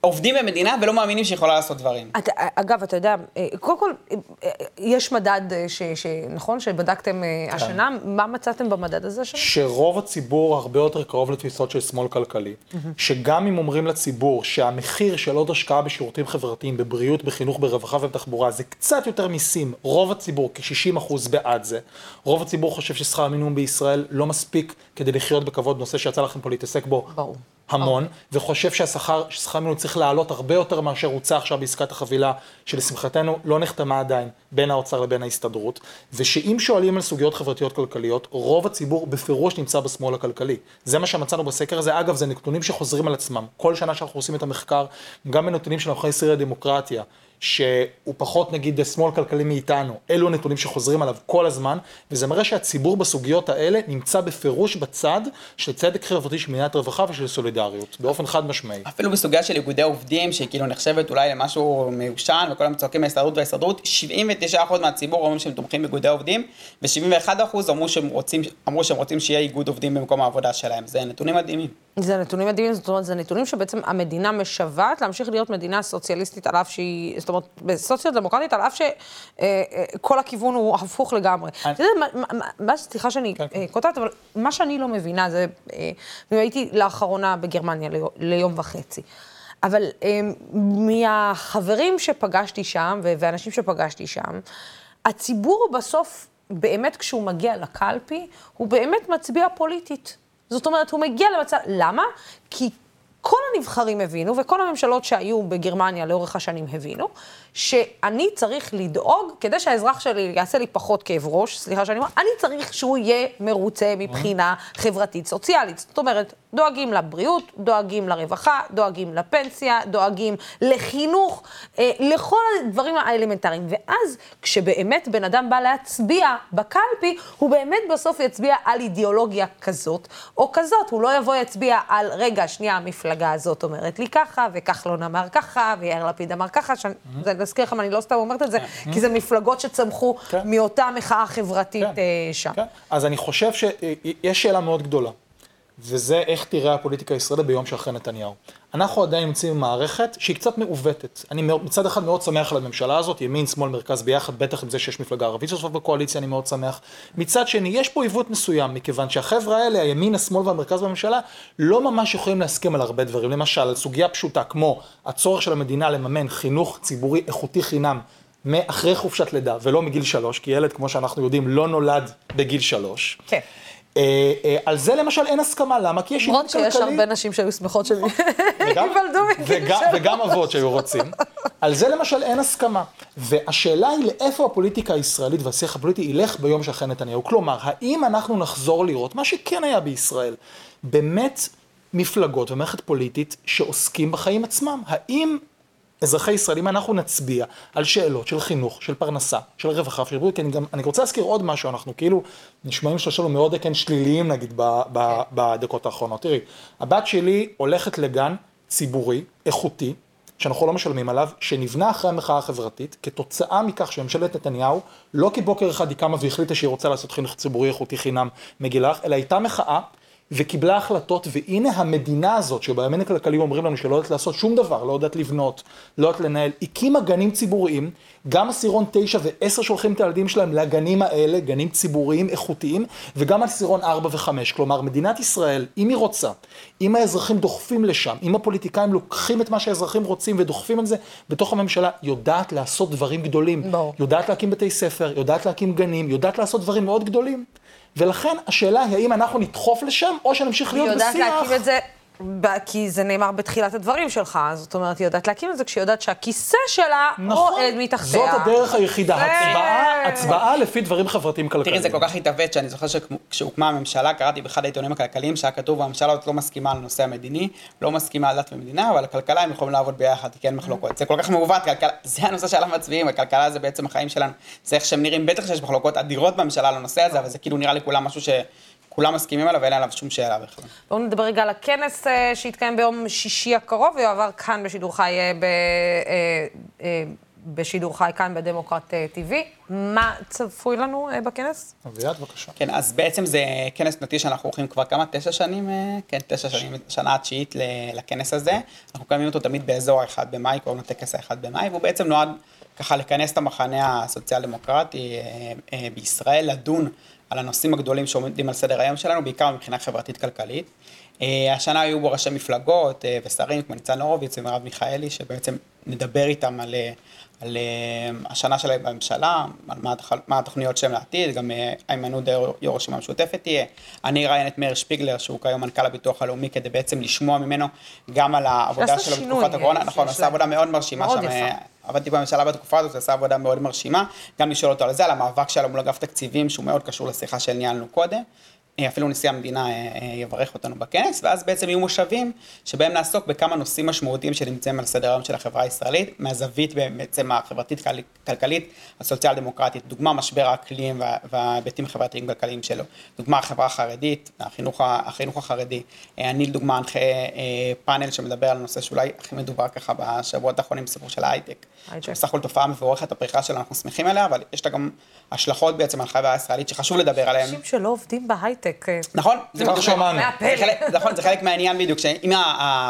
עובדים במדינה ולא מאמינים שהיא יכולה לעשות דברים. את, אגב, אתה יודע, אה, קודם כל, אה, יש מדד, אה, ש, ש, נכון, שבדקתם כן. השנה, מה מצאתם במדד הזה השנה? שרוב הציבור הרבה יותר קרוב לתפיסות של שמאל כלכלי. Mm-hmm. שגם אם אומרים לציבור שהמחיר של עוד השקעה בשירותים חברתיים, בבריאות, בחינוך, ברווחה ובתחבורה, זה קצת יותר מיסים, רוב הציבור, כ-60 אחוז בעד זה. רוב הציבור חושב ששכר המינימום בישראל לא מספיק כדי לחיות בכבוד, נושא שיצא לכם פה להתעסק בו. ברור. המון, okay. וחושב שהשכר, ששכר מינימום צריך לעלות הרבה יותר מאשר הוצע עכשיו בעסקת החבילה, שלשמחתנו לא נחתמה עדיין בין האוצר לבין ההסתדרות, ושאם שואלים על סוגיות חברתיות כלכליות, רוב הציבור בפירוש נמצא בשמאל הכלכלי. זה מה שמצאנו בסקר הזה. אגב, זה נתונים שחוזרים על עצמם. כל שנה שאנחנו עושים את המחקר, גם בנתונים של המכון הישראלי לדמוקרטיה, שהוא פחות נגיד שמאל כלכלי מאיתנו, אלו הנתונים שחוזרים עליו כל הזמן, וזה מראה שהציבור בסוגיות האלה נמצא בפירוש בצד של צדק חברתי, של מדינת רווחה ושל סולידריות, באופן חד משמעי. אפילו בסוגיה של איגודי עובדים, שהיא כאילו נחשבת אולי למשהו מיושן, וכולם צועקים להסתדרות וההסתדרות, 79% מהציבור אומרים שהם תומכים באיגודי עובדים, ו-71% אמרו שהם רוצים, אמרו שהם רוצים שיהיה איגוד עובדים במקום העבודה שלהם. זה נתונים מדהימים. זה נתונים מדהימים, זאת אומרת, זה נתונים שבעצם המדינה משוועת להמשיך להיות מדינה סוציאליסטית על אף שהיא, זאת אומרת, סוציו-דמוקרטית, על אף שכל הכיוון הוא הפוך לגמרי. אתה יודע, מה, סליחה שאני כן, כן. קוטעת, אבל מה שאני לא מבינה זה, הייתי לאחרונה בגרמניה ליום וחצי. אבל מהחברים שפגשתי שם, ואנשים שפגשתי שם, הציבור בסוף, באמת כשהוא מגיע לקלפי, הוא באמת מצביע פוליטית. זאת אומרת, הוא מגיע למצב, למה? כי כל הנבחרים הבינו, וכל הממשלות שהיו בגרמניה לאורך השנים הבינו, שאני צריך לדאוג, כדי שהאזרח שלי יעשה לי פחות כאב ראש, סליחה שאני אומרת, אני צריך שהוא יהיה מרוצה מבחינה חברתית סוציאלית. זאת אומרת, דואגים לבריאות, דואגים לרווחה, דואגים לפנסיה, דואגים לחינוך, אה, לכל הדברים האלמנטריים. ואז, כשבאמת בן אדם בא להצביע בקלפי, הוא באמת בסוף יצביע על אידיאולוגיה כזאת או כזאת. הוא לא יבוא יצביע על, רגע, שנייה, המפלגה הזאת אומרת לי ככה, וכחלון אמר ככה, ויאיר לפיד אמר ככה, שאני, mm-hmm. להזכיר לכם, אני לא סתם אומרת את זה, כי זה מפלגות שצמחו כן. מאותה מחאה חברתית כן. אה, שם. כן. אז אני חושב שיש שאלה מאוד גדולה, וזה איך תראה הפוליטיקה הישראלית ביום שאחרי נתניהו. אנחנו עדיין נמצאים במערכת שהיא קצת מעוותת. אני מצד אחד מאוד שמח על הממשלה הזאת, ימין, שמאל, מרכז ביחד, בטח עם זה שיש מפלגה ערבית שסוף בקואליציה, אני מאוד שמח. מצד שני, יש פה עיוות מסוים, מכיוון שהחבר'ה האלה, הימין, השמאל והמרכז בממשלה, לא ממש יכולים להסכים על הרבה דברים. למשל, על סוגיה פשוטה, כמו הצורך של המדינה לממן חינוך ציבורי איכותי חינם מאחרי חופשת לידה, ולא מגיל שלוש, כי ילד, כמו שאנחנו יודעים, לא נולד בגיל שלוש. כן. אה, אה, על זה למשל אין הסכמה, למה? כי יש עניין כלכלי. למרות שיש הרבה נשים שהיו שמחות שהם ייוולדו מגיל שלוש. וגם אבות שהיו רוצים. על זה למשל אין הסכמה. והשאלה היא לאיפה הפוליטיקה הישראלית והשיח הפוליטי ילך ביום שאחרי נתניהו. כלומר, האם אנחנו נחזור לראות, מה שכן היה בישראל, באמת מפלגות ומערכת פוליטית שעוסקים בחיים עצמם? האם אזרחי ישראל, אם אנחנו נצביע על שאלות של חינוך, של פרנסה, של רווחה, של בריאות, כי אני גם, אני רוצה להזכיר עוד משהו, אנחנו כאילו נשמעים שלושתנו מאוד כן שליליים נגיד ב, ב, בדקות האחרונות. תראי, הבת שלי הולכת לגן ציבורי, איכותי, שאנחנו לא משלמים עליו, שנבנה אחרי המחאה החברתית, כתוצאה מכך שממשלת נתניהו, לא כי בוקר אחד היא קמה והחליטה שהיא רוצה לעשות חינוך ציבורי איכותי חינם מגילך, אלא הייתה מחאה וקיבלה החלטות, והנה המדינה הזאת, שבימין הכלכלי אומרים לנו שלא יודעת לעשות שום דבר, לא יודעת לבנות, לא יודעת לנהל, הקימה גנים ציבוריים, גם עשירון 9 ו-10 שולחים את הילדים שלהם לגנים האלה, גנים ציבוריים איכותיים, וגם עשירון 4 ו-5. כלומר, מדינת ישראל, אם היא רוצה, אם האזרחים דוחפים לשם, אם הפוליטיקאים לוקחים את מה שהאזרחים רוצים ודוחפים את זה בתוך הממשלה, יודעת לעשות דברים גדולים. בוא. יודעת להקים בתי ספר, יודעת להקים גנים, יודעת לעשות דברים מאוד גדולים. ולכן השאלה היא האם אנחנו נדחוף לשם, או שנמשיך להיות בשיח. היא יודעת להקים את זה כי זה נאמר בתחילת הדברים שלך, זאת אומרת, היא יודעת להקים את זה כשהיא יודעת שהכיסא שלה נכון, רועד מתחתיה. זאת הדרך היחידה, הצבעה, הצבעה לפי דברים חברתיים כלכליים. תראי, זה כל כך התעוות, שאני זוכר שכשהוקמה הממשלה, קראתי באחד העיתונים הכלכליים שהיה כתוב, הממשלה עוד לא מסכימה על הנושא המדיני, לא מסכימה על דת ומדינה, אבל הכלכלה הם יכולים לעבוד ביחד, כי אין מחלוקות. זה כל כך מעוות, כלכלה, זה הנושא שעליו מצביעים, הכלכלה זה בעצם החיים שלנו. זה איך שהם נראים, בטח שיש מחלוקות אדירות בממשלה על הנושא הזה, אבל זה כאילו נראה לכולם משהו ש... כולם מסכימים עליו ואין עליו שום שאלה בכלל. בואו נדבר רגע על הכנס אה, שיתקיים ביום שישי הקרוב, ויועבר כאן בשידור חי, אה, ב, אה, בשידור חי כאן בדמוקרט TV. מה צפוי לנו בכנס? אביעד, בבקשה. כן, אז בעצם זה כנס שנתי שאנחנו עורכים כבר כמה? תשע שנים? כן, תשע שנים, שנה התשיעית לכנס הזה. אנחנו קיימים אותו תמיד באזור ה-1 במאי, קוראים לו טקס ה-1 במאי, והוא בעצם נועד ככה לכנס את המחנה הסוציאל-דמוקרטי בישראל, לדון על הנושאים הגדולים שעומדים על סדר היום שלנו, בעיקר מבחינה חברתית-כלכלית. אה, השנה היו בו ראשי מפלגות אה, ושרים כמו ניצן הורוביץ ומרב מיכאלי, שבעצם נדבר איתם על, אה, על השנה שלהם בממשלה, על מה, מה התוכניות שלהם לעתיד, גם איימן עודה, יו"ר הרשימה המשותפת תהיה. אני אראיין את מאיר שפיגלר, שהוא כיום מנכ"ל הביטוח הלאומי, כדי בעצם לשמוע ממנו גם על העבודה שלו בתקופת הקורונה. נכון, עשה עבודה מאוד מרשימה מאוד שם. יפה. עבדתי בממשלה בתקופה הזאת, עשה עבודה מאוד מרשימה, גם לשאול אותו על זה, על המאבק שלו מול אגף תקציבים, שהוא מאוד קשור לשיחה שניהלנו קודם. אפילו נשיא המדינה יברך אותנו בכנס, ואז בעצם יהיו מושבים שבהם נעסוק בכמה נושאים משמעותיים שנמצאים על סדר היום של החברה הישראלית, מהזווית בעצם החברתית-כלכלית, הסוציאל-דמוקרטית, דוגמה משבר האקלים וההיבטים החברתיים כלכליים שלו, דוגמה החברה החרדית, החינוך, החינוך החרדי, אני לדוגמה אנחה פאנל שמדבר על נושא שאולי הכי מדובר ככה בשבועות האחרונים, סיפור של ההייטק, שבסך הכל תופעה מבורכת, הפריחה שלו, אנחנו שמחים עליה, אבל יש לה גם השלכות בעצם על החברה הישראלית שחשוב לדבר עליהן. אנשים שלא עובדים בהייטק. נכון, זה כבר שמענו. נכון, זה חלק מהעניין בדיוק, שאם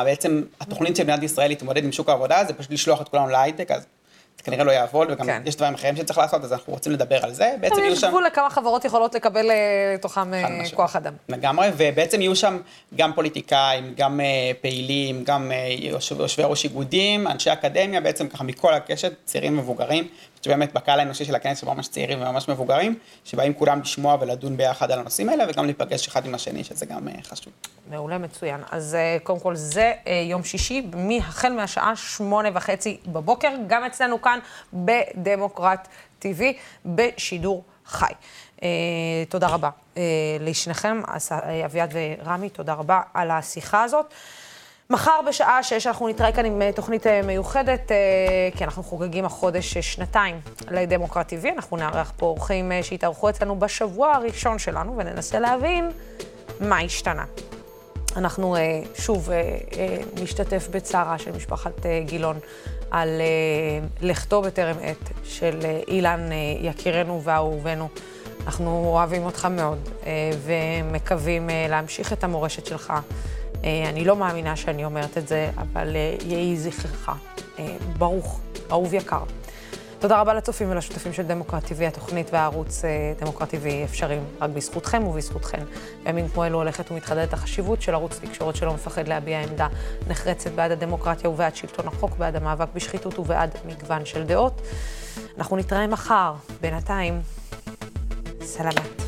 בעצם התוכנית של מדינת ישראל להתמודד עם שוק העבודה, זה פשוט לשלוח את כולנו להייטק, אז זה כנראה לא יעבוד, וגם כן. יש דברים אחרים שצריך לעשות, אז אנחנו רוצים לדבר על זה. בעצם יהיו שם... יש גבול לכמה חברות יכולות לקבל לתוכם אה, כוח אדם. לגמרי, ובעצם יהיו שם גם פוליטיקאים, גם אה, פעילים, גם אה, יושבי ראש איגודים, אנשי אקדמיה, בעצם ככה מכל הקשת, צעירים ומבוגרים, שבאמת בקהל האנושי של הכנס, ממש צעירים וממש מבוגרים, שבאים כולם לשמוע ולדון ביחד על הנושאים האלה, וגם להיפגש אחד עם השני, שזה גם חשוב. מעולה, מצוין. אז קודם כל, זה יום שישי, החל מהשעה שמונה וחצי בבוקר, גם אצלנו כאן בדמוקרט TV, בשידור חי. תודה רבה לשניכם, אביעד ורמי, תודה רבה על השיחה הזאת. מחר בשעה שש אנחנו נתראה כאן עם תוכנית מיוחדת, כי אנחנו חוגגים החודש שנתיים לדמוקרט TV. אנחנו נארח פה אורחים שיתארחו אצלנו בשבוע הראשון שלנו, וננסה להבין מה השתנה. אנחנו שוב נשתתף בצערה של משפחת גילון על לכתו בטרם עת של אילן יקירנו ואהובנו. אנחנו אוהבים אותך מאוד ומקווים להמשיך את המורשת שלך. אני לא מאמינה שאני אומרת את זה, אבל יהי זכרך. ברוך, אהוב יקר. תודה רבה לצופים ולשותפים של דמוקרט TV, התוכנית והערוץ דמוקרט TV אפשריים רק בזכותכם ובזכותכן. בימים כמו אלו הולכת ומתחדדת החשיבות של ערוץ תקשורת שלא מפחד להביע עמדה נחרצת בעד הדמוקרטיה ובעד שלטון החוק, בעד המאבק בשחיתות ובעד מגוון של דעות. אנחנו נתראה מחר. בינתיים, סלמת.